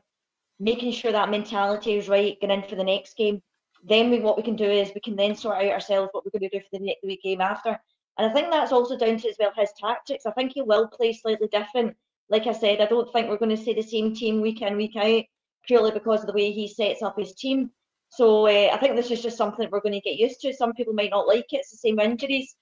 making sure that mentality is right, going in for the next game. Then we, what we can do is we can then sort out ourselves what we're going to do for the next week game after. And I think that's also down to as well his tactics. I think he will play slightly different. Like I said, I don't think we're going to see the same team week in week out purely because of the way he sets up his team. So uh, I think this is just something we're going to get used to. Some people might not like it. It's the same injuries.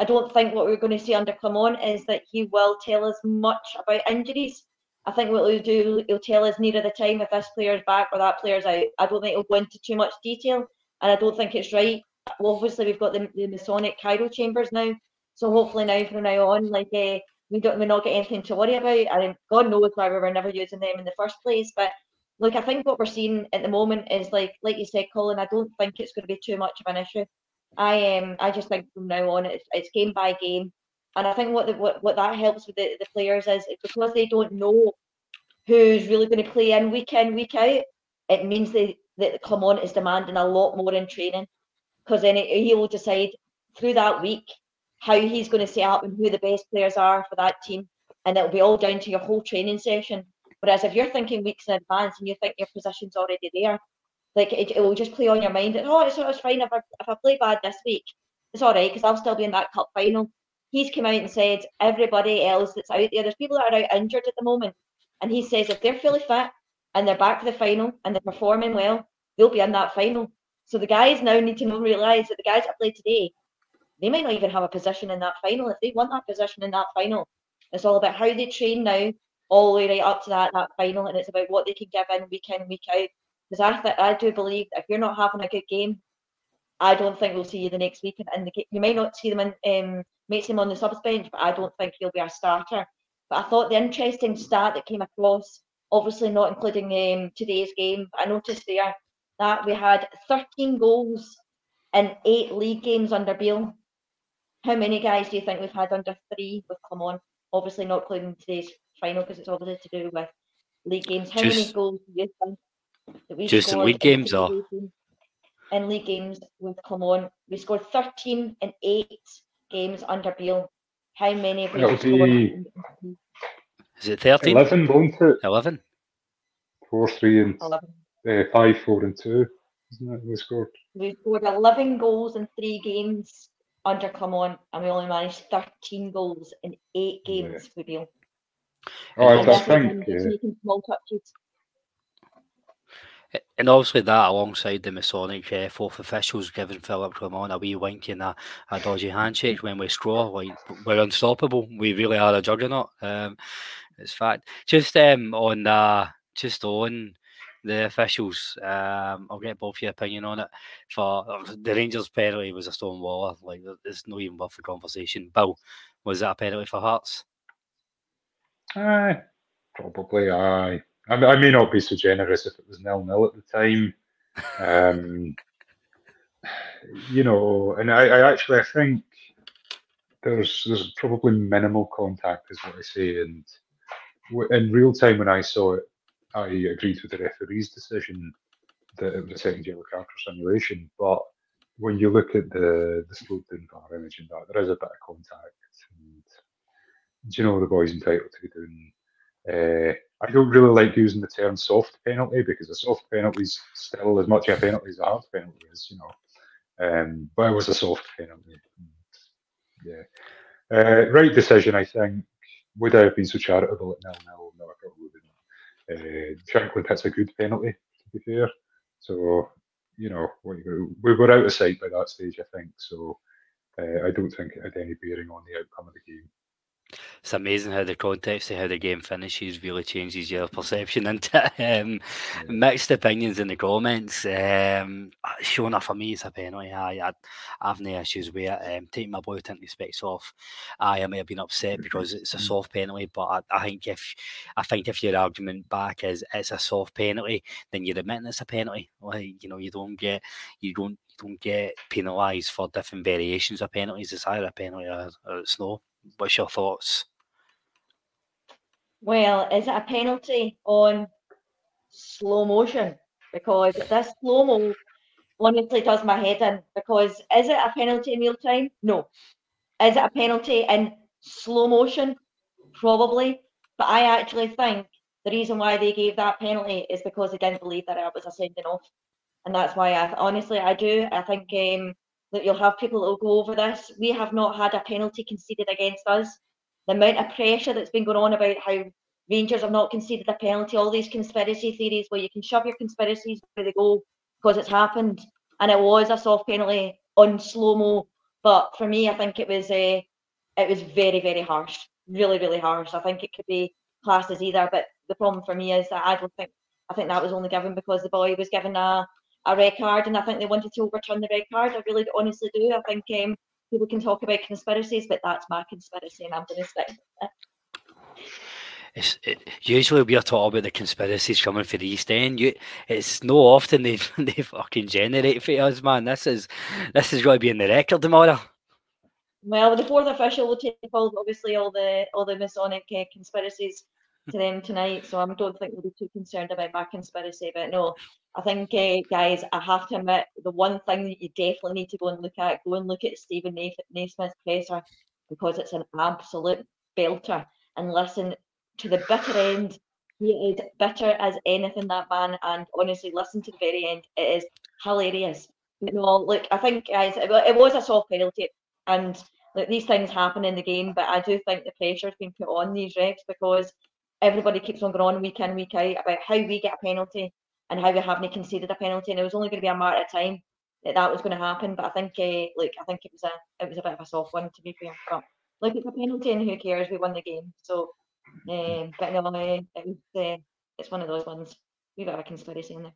I don't think what we're going to see under Clement is that he will tell us much about injuries. I think what he'll do, he'll tell us nearer the time if this player's back or that player's out. I don't think he'll go into too much detail, and I don't think it's right. Well, obviously, we've got the, the Masonic cryo chambers now, so hopefully now from now on, like uh, we don't we not get anything to worry about. Mean, God knows why we were never using them in the first place, but look, I think what we're seeing at the moment is like, like you said, Colin. I don't think it's going to be too much of an issue. I um, I just think from now on, it's, it's game by game, and I think what the, what what that helps with the, the players is because they don't know who's really going to play in week in week out. It means they, that the Clement is demanding a lot more in training, because then he will decide through that week how he's going to set up and who the best players are for that team, and it'll be all down to your whole training session. Whereas if you're thinking weeks in advance and you think your position's already there, like it, it will just play on your mind. And, oh, it's, it's fine if I if I play bad this week, it's all right because I'll still be in that cup final. He's come out and said everybody else that's out there, there's people that are out injured at the moment, and he says if they're fully fit and they're back for the final and they're performing well, they'll be in that final. So the guys now need to realise that the guys that played today, they might not even have a position in that final. If they want that position in that final, it's all about how they train now all the way right up to that that final, and it's about what they can give in week in week out. Because I th- I do believe if you're not having a good game, I don't think we'll see you the next week. And the, you may not see them in, um, make them on the subs bench, but I don't think he'll be a starter. But I thought the interesting stat that came across, obviously not including um, today's game, I noticed there that we had 13 goals in eight league games under Beale. How many guys do you think we've had under three with Clement? Obviously not including today's final because it's obviously to do with league games. How Just, many goals do you think that we Just in league games or in league games with Clement? We scored 13 in eight games under Beale. How many have we scored? Is it 13? 11, won't it? 11. 4 3 and uh, 5 4 and 2. Isn't that we scored? We scored 11 goals in three games under Clement, and we only managed 13 goals in eight games yeah. with Beale. Oh, I, I think. Yeah. Small touches. And obviously that alongside the Masonic uh, fourth officials giving Philippe Clement a wee wink and a, a dodgy handshake when we score, like we're unstoppable. We really are a juggernaut. Um, it's fact. Just um, on uh, just on the officials, um, I'll get both your opinion on it. For the Rangers penalty was a stone waller. Like it's not even worth the conversation. Bill, was that a penalty for Hearts? Aye, probably aye. I, I may not be so generous if it was nil nil at the time. Um, you know, and I, I actually I think there's there's probably minimal contact, is what I say, and in real time when I saw it, I agreed with the referee's decision that it was a second yellow card for simulation. But when you look at the the slowed down VAR image and that, there is a bit of contact. And, do you know the boys entitled to be doing uh, I don't really like using the term soft penalty because a soft penalty is still as much a penalty as a hard penalty is, you know. Um, but it was a soft penalty. Yeah. Uh, right decision, I think. Would I have been so charitable at nil nil? No, I probably wouldn't. Uh, Shankland hits a good penalty, to be fair. So, you know, we were out of sight by that stage, I think. So, uh, I don't think it had any bearing on the outcome of the game. It's amazing how the context of how the game finishes really changes your perception into um, yeah. mixed opinions in the comments. Um, sure enough, for me, it's a penalty. I, I, have no issues with it. Um, taking my boy tinted specs off, I, I may have been upset because it's a mm. soft penalty. But I, I, think if I think if your argument back is it's a soft penalty, then you're admitting it's a penalty. Like you know, you don't get you don't you don't get penalised for different variations of penalties. It's either a penalty or, or it's no. What's your thoughts? Well, is it a penalty on slow motion? Because this slow mo honestly does my head in. Because is it a penalty in real time? No. Is it a penalty in slow motion? Probably. But I actually think the reason why they gave that penalty is because they didn't believe that I was a sending off. And that's why I honestly I do. I think um, that you'll have people that will go over this. We have not had a penalty conceded against us the amount of pressure that's been going on about how Rangers have not conceded a penalty, all these conspiracy theories where you can shove your conspiracies where they go because it's happened. And it was a soft penalty on slow mo. But for me, I think it was a, uh, it was very, very harsh. Really, really harsh. I think it could be classed as either. But the problem for me is that I don't think I think that was only given because the boy was given a, a red card and I think they wanted to overturn the red card. I really honestly do. I think um, people can talk about conspiracies, but that's my conspiracy, and I'm going to stick with it. It's, it, usually we're talking about the conspiracies coming for the East End. You, it's no often they they fucking generate for us, man. This is this is going to be in the record tomorrow. Well, the fourth official will take all obviously all the all the Masonic uh, conspiracies to them tonight, so I don't think we'll be too concerned about my conspiracy. But no, I think, uh, guys, I have to admit, the one thing that you definitely need to go and look at, go and look at Stephen Steven Naismith's presser because it's an absolute belter. And listen to the bitter end. He is bitter as anything, that man. And honestly, listen to the very end. It is hilarious. You know, look, I think, guys, it, it was a soft penalty. And like, these things happen in the game, but I do think the pressure's been put on these refs because everybody keeps on going on week in, week out about how we get a penalty and how we haven't conceded a penalty. And it was only going to be a matter of time that that was going to happen. But I think, uh, look, I think it was a it was a bit of a soft one to be fair. But look, it's a penalty, and who cares? We won the game. So, um, but no, uh, it was uh, it's one of those ones. We've got a conspiracy in there.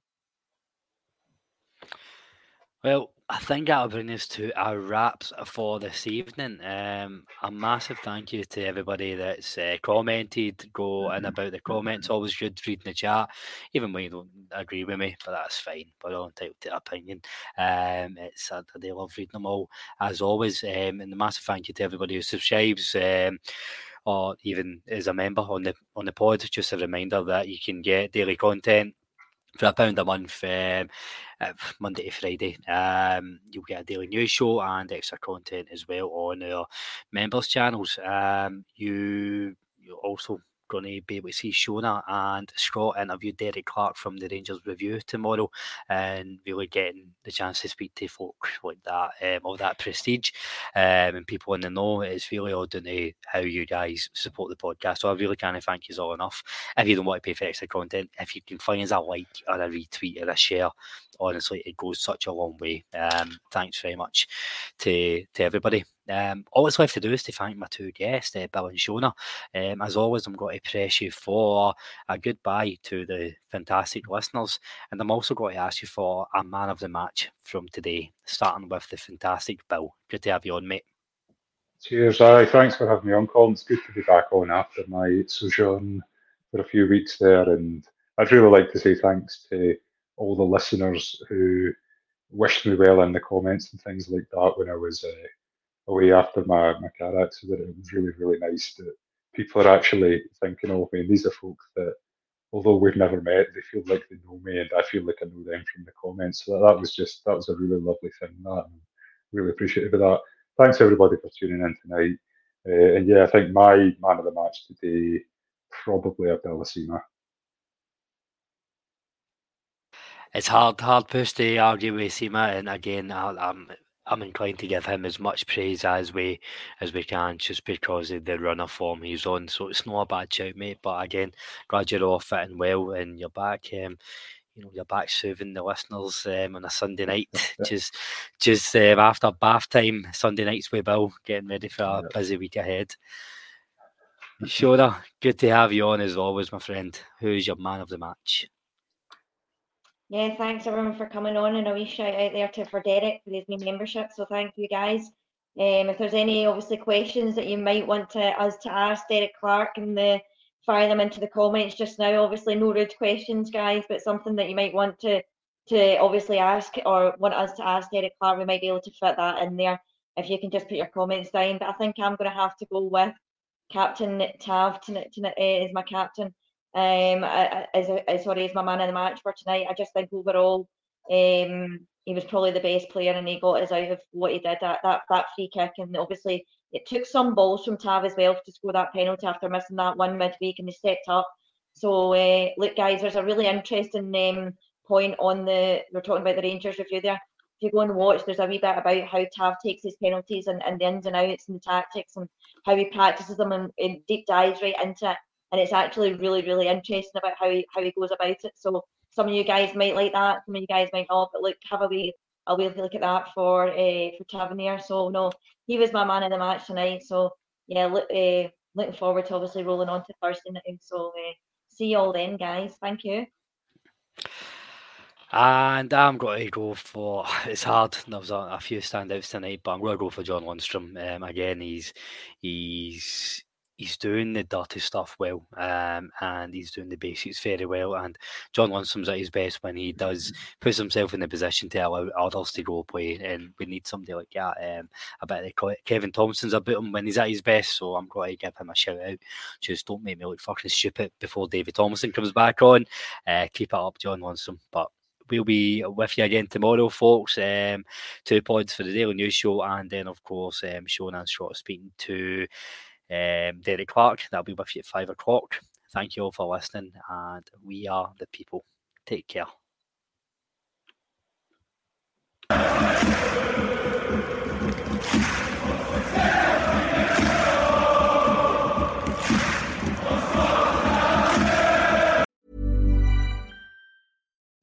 Well, I think that'll bring us to our wraps for this evening. Um, a massive thank you to everybody that's uh, commented, go and about the comments. Always good reading the chat, even when you don't agree with me, but that's fine. But I'm entitled to opinion. Um, it's uh, they love reading them all as always. Um, and a massive thank you to everybody who subscribes. Um, or even as a member on the on the pod, just a reminder that you can get daily content for a pound a month, um, Monday to Friday. Um, you'll get a daily news show and extra content as well on our members' channels. Um, you you also going to be able to see Shona and Scott interview Derek Clark from the Rangers Review tomorrow and really getting the chance to speak to folk like that, um, that prestige um, and people in the know. It's really all down to how you guys support the podcast. So I really can't thank you all enough. If you don't want to pay for extra content, if you can find us a like or a retweet or a share, honestly, it goes such a long way. Um, thanks very much to, to everybody. Um, all it's left to do is to thank my two guests, uh, Bill and Shona. Um, as always, I'm going to press you for a goodbye to the fantastic listeners, and I'm also going to ask you for a man of the match from today, starting with the fantastic Bill. Good to have you on, mate. Cheers, Aye. Thanks for having me on, Colin. It's good to be back on after my sojourn for a few weeks there, and I'd really like to say thanks to all the listeners who wished me well in the comments and things like that when I was. Uh, away after my, my car accident. It was really, really nice that people are actually thinking of me. And these are folks that, although we've never met, they feel like they know me and I feel like I know them from the comments. So that, that was just, that was a really lovely thing. That I'm really appreciative of that. Thanks everybody for tuning in tonight. Uh, and yeah, I think my man of the match today, probably Abdallah Sima. It's hard, hard push to argue with Sima, and again, I'm I'm inclined to give him as much praise as we as we can, just because of the runner form he's on. So it's not a bad shout, mate. But again, glad you're all fitting well and you're back. Um, you know, you're back serving the listeners um, on a Sunday night, just just um, after bath time. Sunday nights with Bill, getting ready for a busy week ahead. Shona, good to have you on as always, my friend. Who's your man of the match? Yeah, thanks everyone for coming on and a wee shout out there to for Derek for his new membership. So thank you guys. Um, if there's any obviously questions that you might want to us to ask Derek Clark and the fire them into the comments just now. Obviously no rude questions, guys, but something that you might want to to obviously ask or want us to ask Derek Clark, we might be able to fit that in there if you can just put your comments down. But I think I'm going to have to go with Captain Tav tonight, tonight uh, is my captain. Um, as, as sorry, as my man in the match for tonight. I just think overall, um, he was probably the best player, and he got us out of what he did. That that that free kick, and obviously it took some balls from Tav as well to score that penalty after missing that one midweek, and he stepped up. So uh, look, guys, there's a really interesting um, point on the we're talking about the Rangers review there. If you go and watch, there's a wee bit about how Tav takes his penalties and, and the ins and outs and the tactics and how he practices them and, and deep dives right into it. And it's actually really, really interesting about how he how he goes about it. So some of you guys might like that, some of you guys might not, but look, have a wee a wee look at that for uh, for Tavernier. So no, he was my man in the match tonight. So yeah, look, uh, looking forward to obviously rolling on to Thursday night. So uh, see you all then, guys. Thank you. And I'm going to go for it's hard. There's a, a few standouts tonight, but I'm going to go for John Lundstram. Um, again, he's he's he's doing the dirty stuff well, um, and he's doing the basics very well. And John Lundstram's at his best when he does puts himself in the position to allow others to go play, and we need somebody like that. Um, I bet Kevin Thomson's about him when he's at his best, so I'm going to give him a shout out. Just don't make me look fucking stupid before David Thompson comes back on. Uh, keep it up, John Lundstram. But we'll be with you again tomorrow, folks. Um, two pods for the Daily News Show, and then of course, um, Shona and Scott speaking to um, Derek Clark. That'll be with you at five o'clock. Thank you all for listening, and we are the people. Take care.